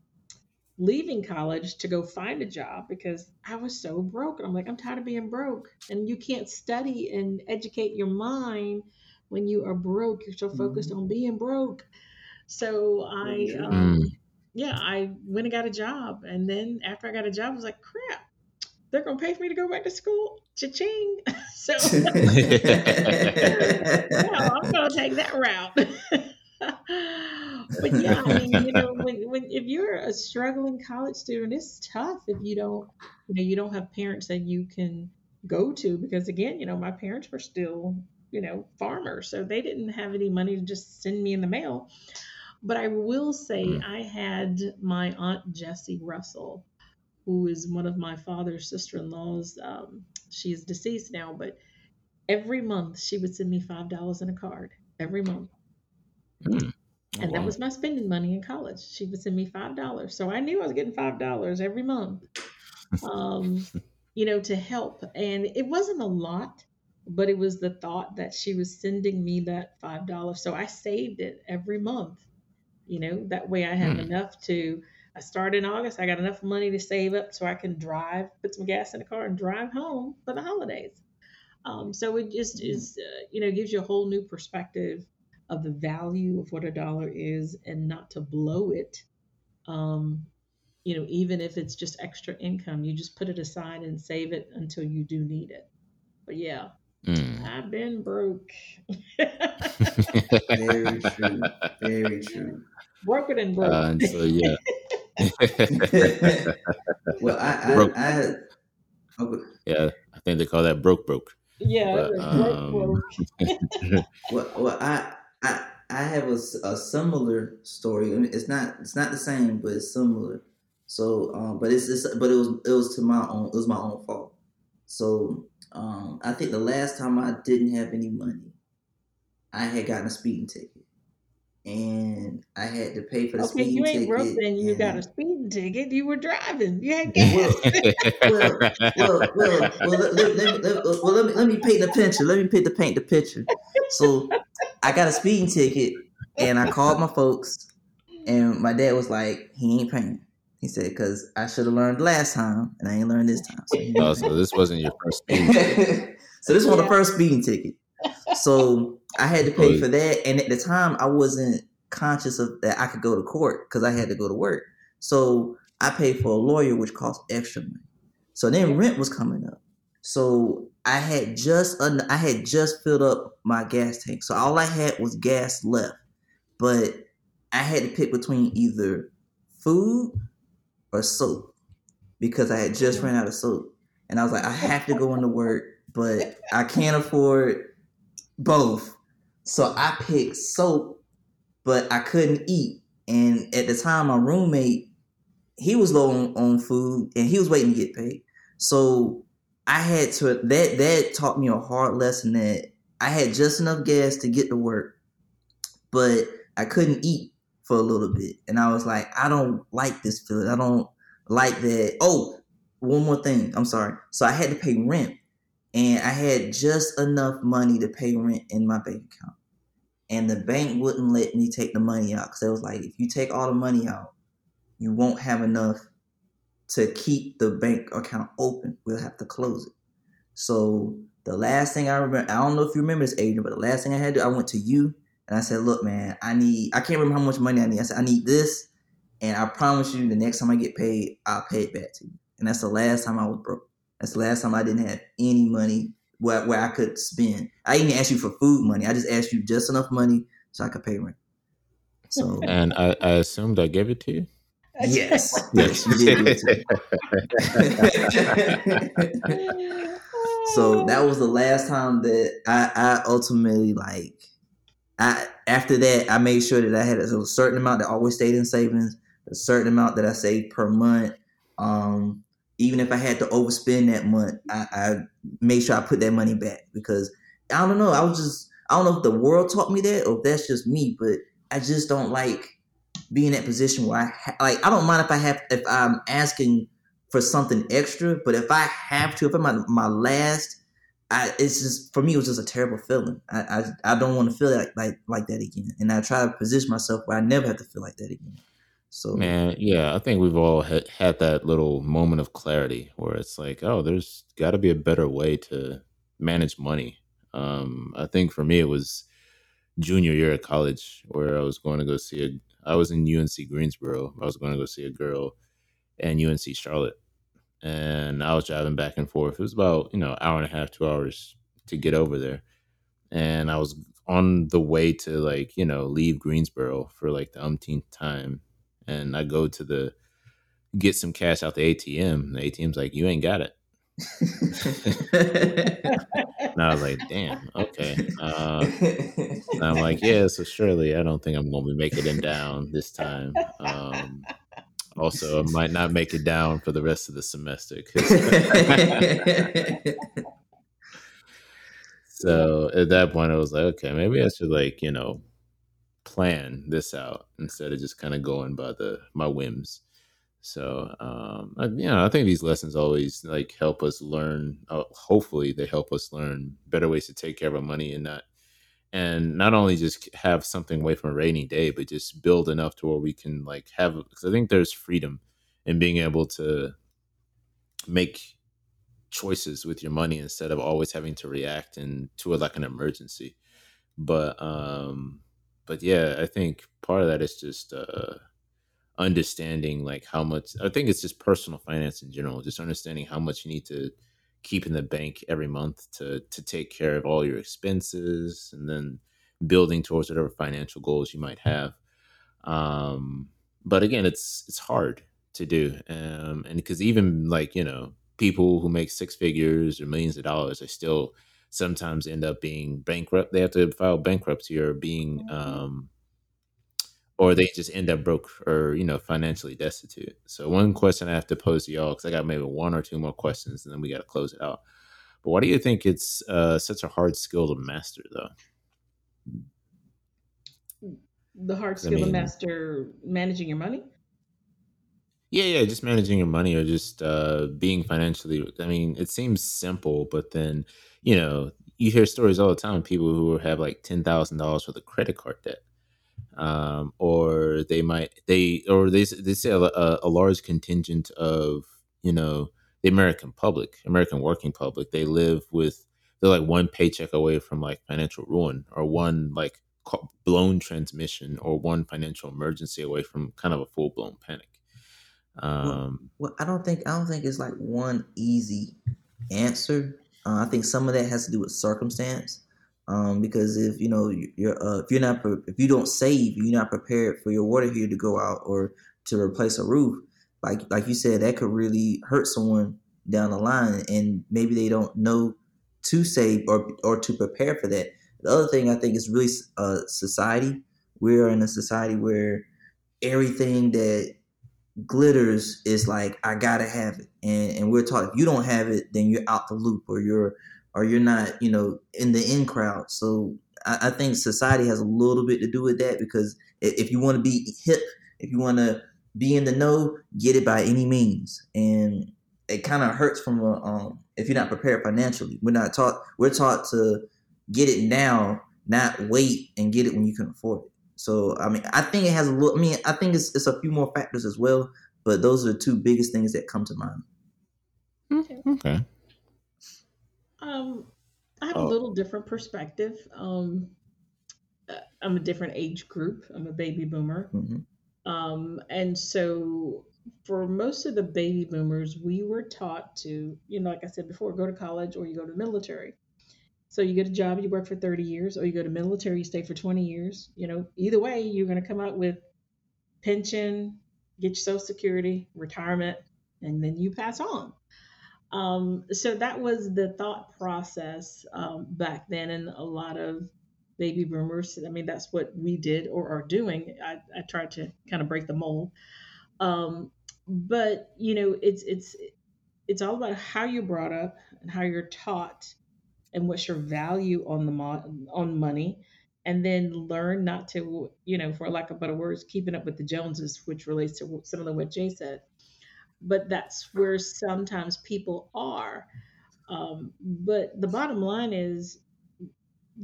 S3: leaving college to go find a job because I was so broke. And I'm like, I'm tired of being broke. And you can't study and educate your mind when you are broke. You're so focused on being broke. So I, um,
S1: Mm.
S3: yeah, I went and got a job. And then after I got a job, I was like, crap, they're going to pay for me to go back to school. Cha-ching. so yeah, I'm going to take that route. but yeah, I mean, you know, when, when if you're a struggling college student, it's tough if you don't, you know, you don't have parents that you can go to because again, you know, my parents were still, you know, farmers, so they didn't have any money to just send me in the mail. But I will say,
S1: Mm.
S3: I had my aunt Jessie Russell, who is one of my father's sister-in-laws. Um, she is deceased now, but every month she would send me five dollars in a card every month
S1: Mm.
S3: And that was my spending money in college. She would send me five dollars, so I knew I was getting five dollars every month, um, you know, to help. And it wasn't a lot, but it was the thought that she was sending me that five dollars, so I saved it every month. You know, that way I have
S1: Hmm.
S3: enough to. I start in August. I got enough money to save up so I can drive, put some gas in the car, and drive home for the holidays. Um, so it just is, uh, you know, gives you a whole new perspective of the value of what a dollar is and not to blow it. Um, you know, even if it's just extra income, you just put it aside and save it until you do need it. But yeah,
S1: Mm.
S3: I've been broke.
S2: Very true. Very true.
S3: Broker than broke.
S1: Uh, and so yeah.
S2: Well, I, I,
S1: Broke.
S2: I had. Okay.
S1: yeah, I think they call that broke broke.
S3: yeah,
S1: but,
S3: it was broke,
S1: um,
S3: broke.
S2: Well, well, I, I, I have a, a similar story. I mean, it's not, it's not the same, but it's similar. So, um, but it's, it's, but it was, it was to my own, it was my own fault. So, um, I think the last time I didn't have any money, I had gotten a speeding ticket, and I had to pay for the
S3: Okay,
S2: speeding
S3: you ain't
S2: ticket.
S3: broke then. You got a speeding ticket. You were driving. You had gas.
S2: well, well, well, well, let, let, let, let, well, let me let me paint the picture. Let me paint the paint the picture. So I got a speeding ticket, and I called my folks, and my dad was like, "He ain't paying." He said, "Cause I should have learned last time, and I ain't learned this time." So,
S1: oh, so this wasn't your first
S2: paying.
S1: speeding.
S2: so this was the first speeding ticket. So I had to pay for that, and at the time I wasn't conscious of that I could go to court because I had to go to work. So I paid for a lawyer, which cost extra money. So then rent was coming up. So I had just un- I had just filled up my gas tank. So all I had was gas left. But I had to pick between either food or soap because I had just ran out of soap. And I was like, I have to go into work, but I can't afford both. So I picked soap, but I couldn't eat. And at the time, my roommate, he was low on, on food and he was waiting to get paid. So I had to that that taught me a hard lesson that I had just enough gas to get to work, but I couldn't eat for a little bit. And I was like, I don't like this feeling. I don't like that. Oh, one more thing. I'm sorry. So I had to pay rent. And I had just enough money to pay rent in my bank account. And the bank wouldn't let me take the money out because it was like, if you take all the money out, you won't have enough to keep the bank account open. We'll have to close it. So the last thing I remember, I don't know if you remember this, Adrian, but the last thing I had to, I went to you and I said, look, man, I need, I can't remember how much money I need. I said, I need this. And I promise you, the next time I get paid, I'll pay it back to you. And that's the last time I was broke. That's the last time I didn't have any money where, where I could spend. I didn't ask you for food money. I just asked you just enough money so I could pay rent. So
S1: and I, I assumed I gave it to you.
S2: Yes, yes, you did. so that was the last time that I, I ultimately like. I after that I made sure that I had a certain amount that always stayed in savings, a certain amount that I saved per month. Um, even if I had to overspend that month, I, I made sure I put that money back because I don't know. I was just I don't know if the world taught me that or if that's just me, but I just don't like being in that position where I ha- like I don't mind if I have if I'm asking for something extra, but if I have to, if I'm my, my last, I it's just for me it was just a terrible feeling. I I, I don't want to feel like, like like that again, and I try to position myself where I never have to feel like that again. So
S1: man, yeah, I think we've all had, had that little moment of clarity where it's like, oh, there's got to be a better way to manage money. Um, I think for me it was junior year of college where I was going to go see a I was in UNC Greensboro. I was going to go see a girl in UNC Charlotte. And I was driving back and forth. It was about, you know, hour and a half, two hours to get over there. And I was on the way to like, you know, leave Greensboro for like the umpteenth time. And I go to the get some cash out the ATM. The ATM's like, you ain't got it. and I was like, damn, okay. Uh, I'm like, yeah, so surely I don't think I'm going to be making it down this time. Um, also, I might not make it down for the rest of the semester. so at that point, I was like, okay, maybe I should like, you know, plan this out instead of just kind of going by the my whims. So, um, I, you know, I think these lessons always like help us learn. Uh, hopefully, they help us learn better ways to take care of our money and not, and not only just have something away from a rainy day, but just build enough to where we can like have. Because I think there's freedom in being able to make choices with your money instead of always having to react and to it like an emergency. But, um, but yeah, I think part of that is just. Uh, understanding like how much I think it's just personal finance in general, just understanding how much you need to keep in the bank every month to to take care of all your expenses and then building towards whatever financial goals you might have. Um, but again, it's it's hard to do, um, and because even like you know people who make six figures or millions of dollars, they still sometimes end up being bankrupt. They have to file bankruptcy or being mm-hmm. um, or they just end up broke or you know financially destitute. So one question I have to pose to y'all because I got maybe one or two more questions and then we got to close it out. But why do you think it's uh, such a hard skill to master though?
S3: The hard skill I mean, to master managing your money.
S1: Yeah, yeah, just managing your money or just uh, being financially. I mean, it seems simple, but then you know you hear stories all the time of people who have like ten thousand dollars worth of credit card debt um, or they might they or they they say a, a, large contingent of you know the American public, American working public, they live with they're like one paycheck away from like financial ruin or one like blown transmission or one financial emergency away from kind of a full blown panic.
S2: Um, well, well, I don't think I don't think it's like one easy answer. Uh, I think some of that has to do with circumstance. Um, because if you know you're uh, if you're not if you don't save, you're not prepared for your water heater to go out or to replace a roof. Like like you said, that could really hurt someone down the line, and maybe they don't know to save or or to prepare for that. The other thing I think is really uh, society. We are in a society where everything that glitters is like I gotta have it, and and we're taught if you don't have it, then you're out the loop or you're or you're not, you know, in the in crowd. So I, I think society has a little bit to do with that because if you want to be hip, if you want to be in the know, get it by any means. And it kind of hurts from a, um, if you're not prepared financially. We're not taught. We're taught to get it now, not wait and get it when you can afford it. So I mean, I think it has a little. I mean, I think it's it's a few more factors as well, but those are the two biggest things that come to mind.
S1: Okay.
S3: Um, I have oh. a little different perspective. Um, uh, I'm a different age group. I'm a baby boomer. Mm-hmm. Um, and so for most of the baby boomers, we were taught to, you know, like I said before, go to college or you go to the military. So you get a job, you work for 30 years, or you go to military, you stay for 20 years. You know, either way, you're going to come out with pension, get your Social Security, retirement, and then you pass on. Um, so that was the thought process um, back then, and a lot of baby boomers. I mean, that's what we did or are doing. I, I tried to kind of break the mold. Um, but you know, it's it's it's all about how you're brought up and how you're taught and what's your value on the mo- on money. And then learn not to you know for lack of better words keeping up with the joneses which relates to some of what jay said. But that's where sometimes people are. Um, but the bottom line is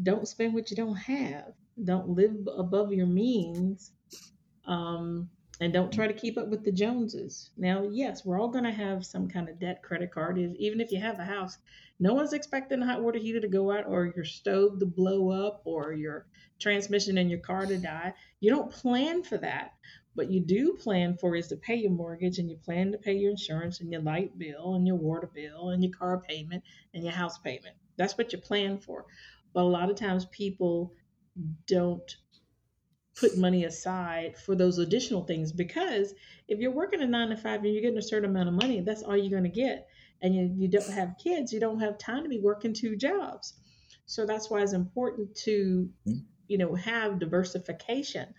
S3: don't spend what you don't have. Don't live above your means. Um, and don't mm. try to keep up with the Joneses. Now, yes, we're all going to have some kind of debt credit card. Even if you have a house, no one's expecting a hot water heater to go out or your stove to blow up or your transmission in your car to die. You don't plan for that. What you do plan for is to pay your mortgage and you plan to pay your insurance and your light bill and your water bill and your car payment and your house payment. That's what you plan for. But a lot of times people don't put money aside for those additional things because if you're working a nine to five and you're getting a certain amount of money, that's all you're going to get. And you, you don't have kids, you don't have time to be working two jobs. So that's why it's important to, mm. you know, have diversification.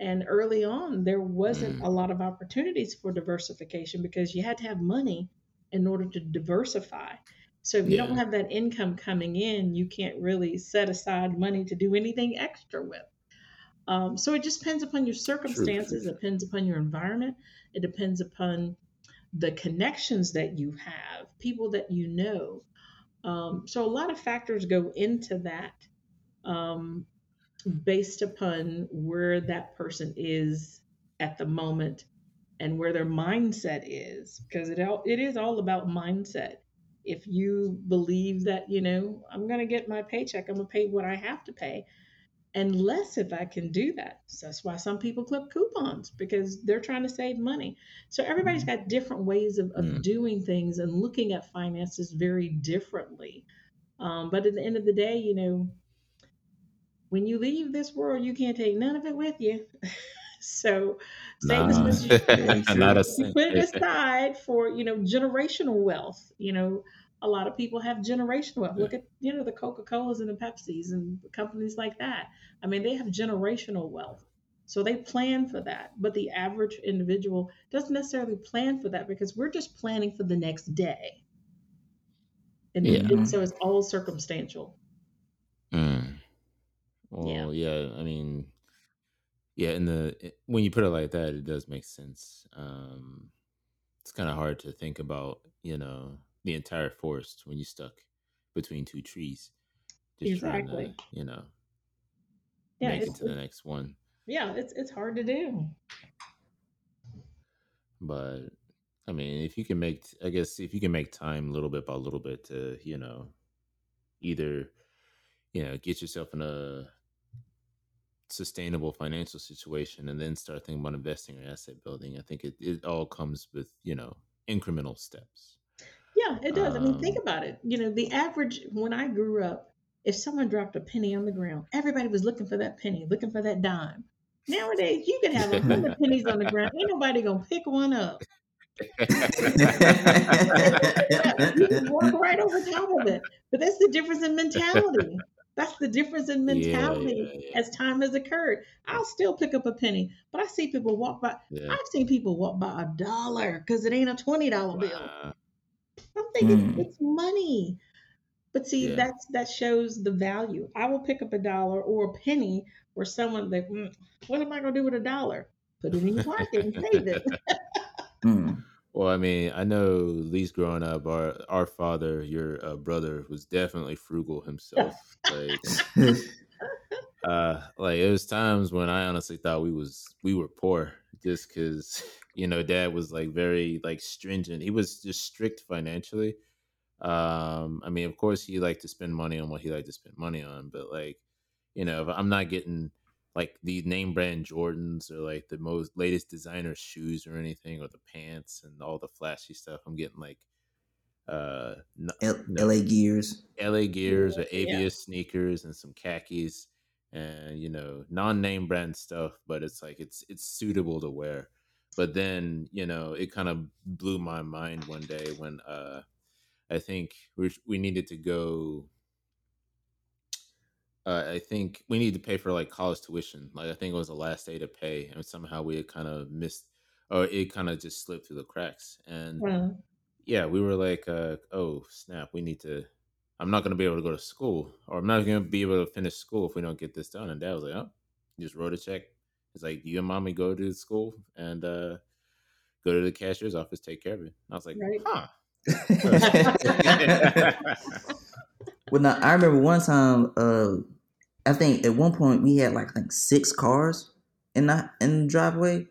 S3: And early on, there wasn't mm. a lot of opportunities for diversification because you had to have money in order to diversify. So if you yeah. don't have that income coming in, you can't really set aside money to do anything extra with. Um, so it just depends upon your circumstances, it depends upon your environment, it depends upon the connections that you have, people that you know. Um, so a lot of factors go into that um, based upon where that person is at the moment and where their mindset is, because it all, it is all about mindset. If you believe that you know I'm going to get my paycheck, I'm going to pay what I have to pay and less if I can do that. So that's why some people clip coupons because they're trying to save money. So everybody's mm-hmm. got different ways of, of mm. doing things and looking at finances very differently. Um, but at the end of the day, you know, when you leave this world, you can't take none of it with you. so save nah. as much as you, you put it aside for, you know, generational wealth, you know, a lot of people have generational wealth. Look at you know the Coca Colas and the Pepsis and companies like that. I mean, they have generational wealth, so they plan for that. But the average individual doesn't necessarily plan for that because we're just planning for the next day, and, yeah. and so it's all circumstantial.
S1: Mm. Well, yeah. yeah, I mean, yeah, and the when you put it like that, it does make sense. Um, it's kind of hard to think about, you know, the entire forest when you're stuck between two trees. Just exactly. trying to, you know, yeah, make it to the next one.
S3: Yeah, it's it's hard to do.
S1: But I mean, if you can make, I guess, if you can make time little bit by little bit to, you know, either, you know, get yourself in a sustainable financial situation and then start thinking about investing or asset building, I think it, it all comes with, you know, incremental steps.
S3: Yeah, it does. I mean, think um, about it. You know, the average when I grew up, if someone dropped a penny on the ground, everybody was looking for that penny, looking for that dime. Nowadays, you can have a hundred pennies on the ground. Ain't nobody gonna pick one up. you can walk right over top of it. But that's the difference in mentality. That's the difference in mentality yeah, yeah, yeah. as time has occurred. I'll still pick up a penny, but I see people walk by. I've seen people walk by a dollar because it ain't a twenty dollar bill. I'm thinking mm. it's money. But see, yeah. that's that shows the value. I will pick up a dollar or a penny where someone like, mm, what am I gonna do with a dollar? Put it in your pocket and save it.
S1: mm. Well, I mean, I know at least growing up, our our father, your uh, brother, was definitely frugal himself. like, uh, like it was times when I honestly thought we was we were poor just because you know, dad was like very like stringent. He was just strict financially. Um, I mean, of course, he liked to spend money on what he liked to spend money on, but like, you know, if I'm not getting like the name brand Jordans or like the most latest designer shoes or anything or the pants and all the flashy stuff, I'm getting like uh,
S2: L- LA Gears,
S1: LA Gears or ABS
S3: Yeah.
S1: sneakers and some khakis and you know non-name brand stuff, but it's like it's it's suitable to wear. But then you know it kind of blew my mind one day when uh, I think we we needed to go. Uh, I think we need to pay for like college tuition. Like I think it was the last day to pay, and somehow we had kind of missed, or it kind of just slipped through the cracks. And
S3: Well,
S1: yeah, we were like, uh, oh snap, we need to. I'm not going to be able to go to school, or I'm not going to be able to finish school if we don't get this done. And dad was like, oh, you just wrote a check. It's like you and mommy go to school and uh, go to the cashier's office, take care of it. And I was like,
S3: Right.
S1: huh.
S2: well, now I remember one time. Uh, I think at one point we had like I think six cars in the in the driveway.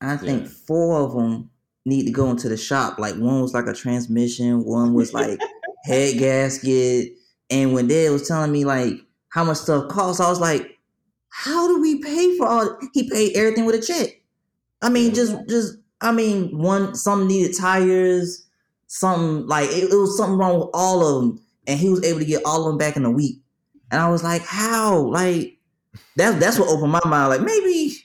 S2: I think
S1: Yeah.
S2: four of them need to go into the shop. Like one was like a transmission, one was like head gasket. And when Dad was telling me like how much stuff costs, I was like, "How do we pay for all?" He paid everything with a check. I mean, just just I mean, one some needed tires, some like it, it was something wrong with all of them, and he was able to get all of them back in a week. And I was like, "How?" Like that that's what opened my mind. Like maybe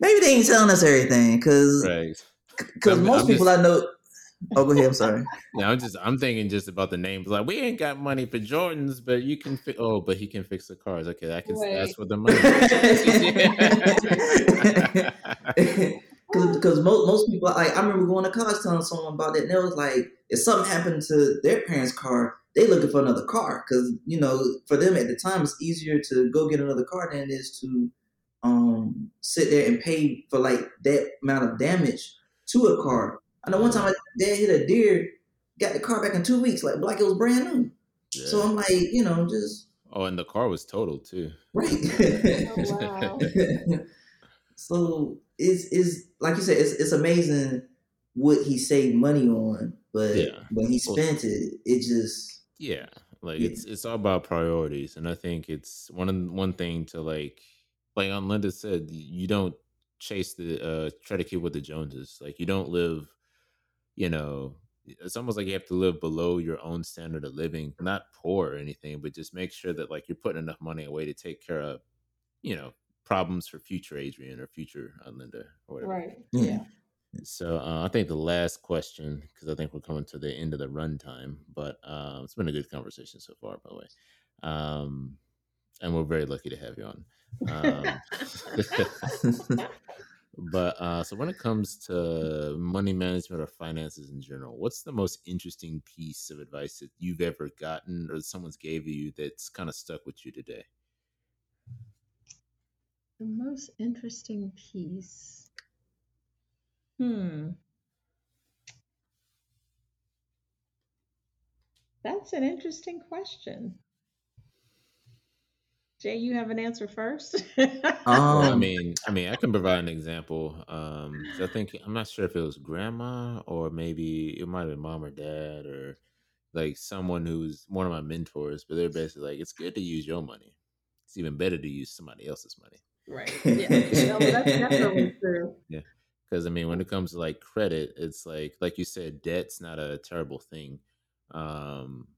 S2: maybe they ain't telling us everything because because
S1: I'm-
S2: most
S1: I'm
S2: people
S1: just-
S2: I know. Oh, go ahead. I'm sorry.
S1: Now I'm just I'm thinking just about the names. Like we ain't got money for Jordans, but you can fi- oh, but he can fix the cars. Okay, that can
S3: Right.
S1: that's what the money.
S2: Because most, most people, like I remember going to college telling someone about that, and it was like, if something happened to their parents' car, they looking for another car. Because you know, for them at the time, it's easier to go get another car than it is to um sit there and pay for like that amount of damage to a car. I know one time my dad hit a deer, got the car back in two weeks, like like it was brand new. So I'm like, you know, just
S1: Oh, and the car was totaled too.
S2: right.
S3: Oh,
S2: so it's is like you said, it's it's amazing what he saved money on, but
S1: Yeah.
S2: when he
S1: Well-
S2: spent it, it just
S1: Yeah, like
S2: Yeah.
S1: it's it's all about priorities, and I think it's one one thing to like like on Linda said, you don't chase the uh try to keep with the Joneses. Like you don't live, you know. It's almost like you have to live below your own standard of living, not poor or anything, but just make sure that like you're putting enough money away to take care of, you know, problems for future Adrian or future uh, Linda or whatever.
S3: right.
S2: yeah.
S1: So uh, I think the last question, because I think we're coming to the end of the runtime, but uh, it's been a good conversation so far, by the way. Um, and we're very lucky to have you on. Um, but uh, so when it comes to money management or finances in general, what's the most interesting piece of advice that you've ever gotten or someone's gave you that's kind of stuck with you today?
S3: The most interesting piece. Hmm. That's an interesting question. Jay, you have an answer first?
S1: Well, I
S2: Um,
S1: mean, I mean, I can provide an example. Um, 'cause I think I'm not sure if it was grandma or maybe it might have been mom or dad or like someone who's one of my mentors. But they're basically like, it's good to use your money. It's even better to use somebody else's money.
S3: right. Yeah. No, that's definitely true. Yeah.
S1: Because I mean, when it comes to like credit, it's like like you said, debt's not a terrible thing. Um,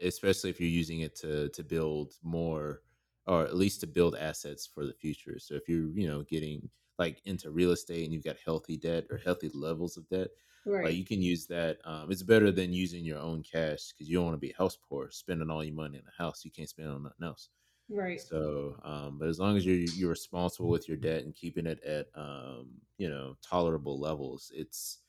S1: especially if you're using it to to build more or at least to build assets for the future. So if you're, you know, getting like into real estate and you've got healthy debt or healthy levels of debt,
S3: Right.
S1: like you can use that. Um, it's better than using your own cash because you don't want to be house poor, spending all your money in a house. You can't spend on nothing else.
S3: right.
S1: So, um, but as long as you're you're responsible with your debt and keeping it at um, you know tolerable levels, it's.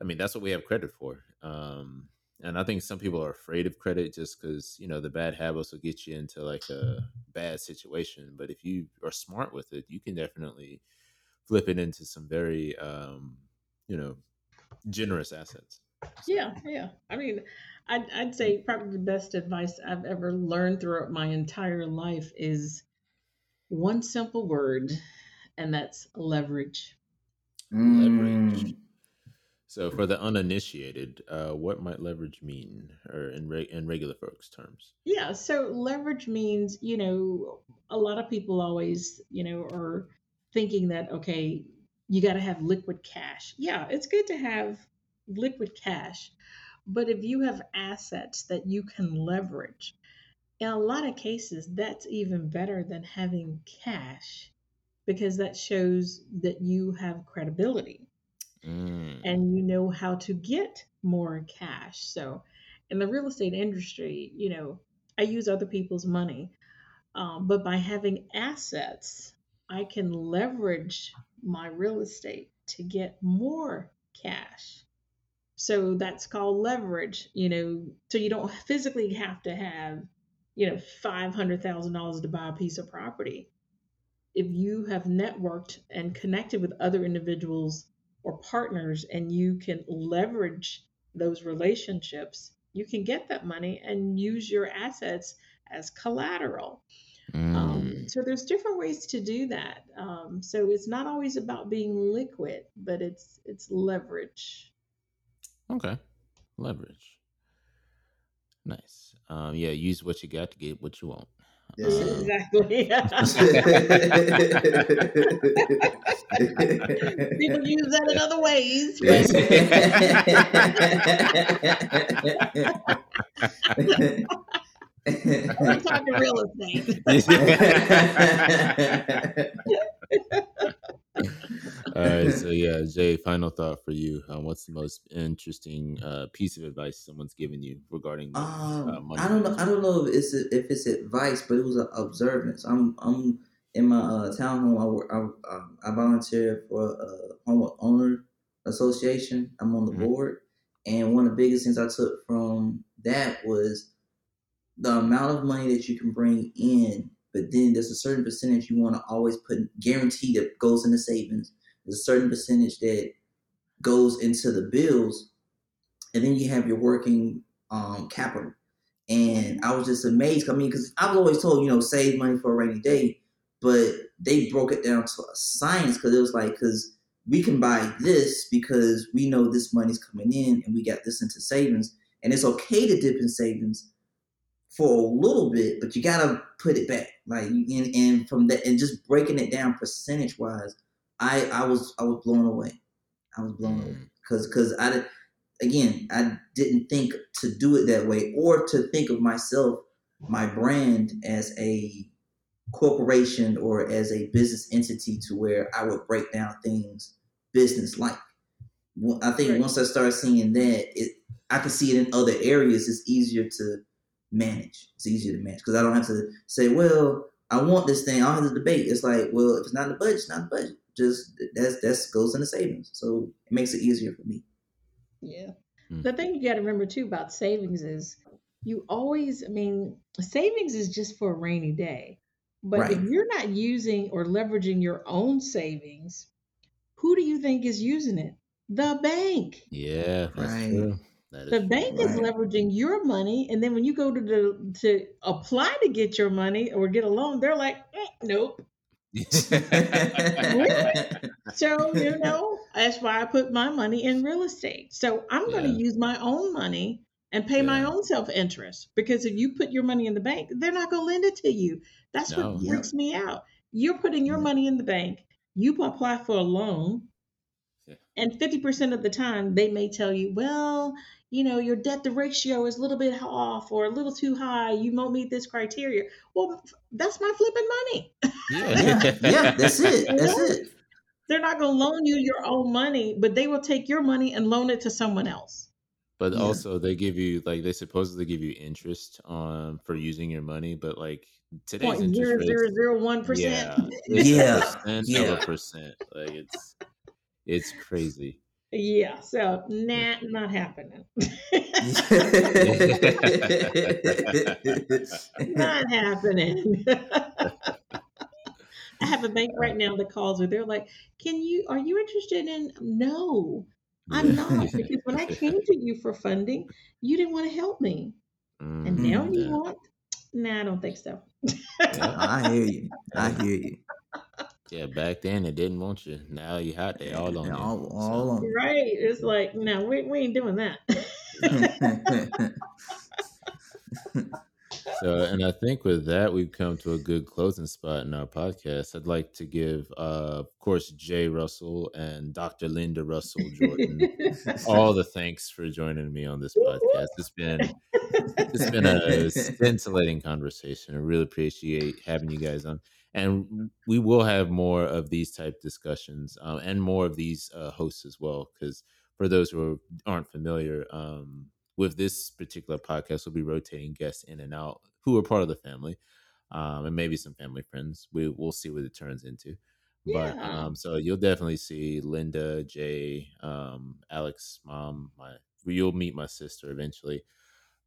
S1: I mean, that's what we have credit for. Um, and I think some people are afraid of credit just because you know the bad habits will get you into like a bad situation. But if you are smart with it, you can definitely flip it into some very um, you know generous assets.
S3: Yeah, yeah. I mean, I'd, I'd say probably the best advice I've ever learned throughout my entire life is one simple word, and that's leverage.
S1: Leverage. So, for the uninitiated, uh, what might leverage mean, or in re- in regular folks' terms?
S3: Yeah, so leverage means, you know, a lot of people always, you know, are thinking that, okay, you got to have liquid cash. Yeah, it's good to have liquid cash, But if you have assets that you can leverage, in a lot of cases, that's even better than having cash because that shows that you have credibility
S1: Mm.
S3: and you know how to get more cash. So, in the real estate industry, you know, I use other people's money, um, but by having assets, I can leverage my real estate to get more cash. So that's called leverage, you know, so you don't physically have to have, you know, $500,000 to buy a piece of property. If you have networked and connected with other individuals or partners and you can leverage those relationships, you can get that money and use your assets as collateral. Um,
S1: Mm.
S3: so there's different ways to do that. Um, so it's not always about being liquid, but it's it's leverage.
S1: Okay. Leverage. Nice. Um, yeah, use what you got to get what you want.
S2: That's.
S3: Exactly. People use that in other ways. But we're talking real estate.
S1: All right, so yeah, Jay. Final thought for you. Um, what's the most interesting uh, piece of advice someone's given you regarding uh,
S2: Um,
S1: money?
S2: I don't know. I don't know if it's if it's advice, but it was an observance. I'm I'm in my uh, townhome. I work. I, um, I volunteer for a home owner association. I'm on the
S1: Mhm.
S2: board, and one of the biggest things I took from that was the amount of money that you can bring in. But then there's a certain percentage you want to always put guarantee that goes into savings. There's a certain percentage that goes into the bills, and then you have your working um, capital. And I was just amazed. I mean, because I was always told, you know, save money for a rainy day, but they broke it down to a science because it was like, because we can buy this because we know this money's coming in and we got this into savings, and it's okay to dip in savings for a little bit, but you gotta put it back. Like, and, and from that, and just breaking it down percentage wise, I I was I was blown away. I was blown away
S1: Mm.
S2: because because I did again I didn't think to do it that way or to think of myself my brand as a corporation or as a business entity to where I would break down things business like. I think
S3: Right.
S2: once I started seeing that, it I can see it in other areas. It's easier to manage. It's easier to manage because I don't have to say, well, I want this thing. I don't have to debate. It's like, well, if it's not in the budget, it's not in the budget. Just that's that's goes into savings. So it makes it easier for me.
S3: Yeah.
S1: Hmm.
S3: The thing you got to remember too about savings is you always, I mean, savings is just for a rainy day. But if you're not using or leveraging your own savings, who do you think is using it? The bank.
S1: Yeah, that's
S2: Right.
S1: true.
S3: The
S1: true.
S3: bank is
S2: Right.
S3: leveraging your money, and then when you go to the to apply to get your money or get a loan, they're like, "Eh, nope. So you know that's why I put my money in real estate. So I'm going to
S1: Yeah.
S3: use my own money and pay my own self interest because if you put your money in the bank, they're not going to lend it to you. That's
S1: No.
S3: what freaks me out. You're putting your
S2: Yeah.
S3: money in the bank. You apply for a loan.
S1: Yeah.
S3: And 50% of the time, they may tell you, well, you know, your debt to ratio is a little bit off or a little too high. You won't meet this criteria. Well, that's my flipping money.
S2: yeah, yeah, that's it. That's it.
S3: They're not going to loan you your own money, but they will take your money and loan it to someone else.
S1: But
S2: Yeah.
S1: also, they give you like they supposedly give you interest on for using your money, but like today's
S3: Point
S1: interest
S3: zero zero zero one percent.
S1: yeah,
S2: Yeah,
S1: percent
S2: yeah.
S1: percent. Like it's it's crazy.
S3: Yeah, so nah, not happening. not happening. I have a bank right now that calls me. They're like, "Can you? Are you interested in?" No, I'm not because when I came to you for funding, you didn't want to help me, and
S1: Mhm,
S3: now you want. Nah, I don't think so.
S2: I hear you. I hear you.
S1: Yeah, back then they didn't want you. Now you hot. They all on
S2: Yeah,
S1: you.
S2: all,
S1: So,
S2: on.
S3: Right? It's like, no, we, we ain't doing that.
S1: So, and I think with that, we've come to a good closing spot in our podcast. I'd like to give, uh, of course, Jay Russell and Dr. Linda Russell Jordan all the thanks for joining me on this podcast. It's been it's been a scintillating conversation. I really appreciate having you guys on, and we will have more of these type discussions um, and more of these uh, hosts as well. Because for those who aren't familiar, um, with this particular podcast, we'll be rotating guests in and out who are part of the family, um, and maybe some family friends. We we'll see what it turns into. Yeah. But um, so you'll definitely see Linda, Jay, um, Alex, mom. My you'll meet my sister eventually.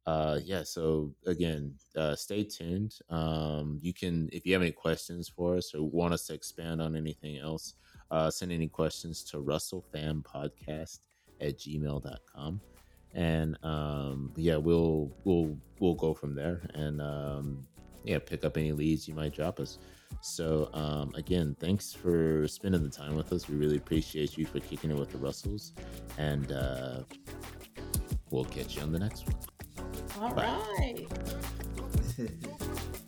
S1: Uh, yeah. So again, uh, stay tuned. Um, you can if you have any questions for us or want us to expand on anything else, uh, send any questions to russellfampodcast at gmail.com and um, yeah, we'll we'll we'll go from there, and um, yeah, pick up any leads you might drop us. So um, again, thanks for spending the time with us. We really appreciate you for kicking it with the Russells, and uh, we'll catch you on the next one.
S3: All Bye. right.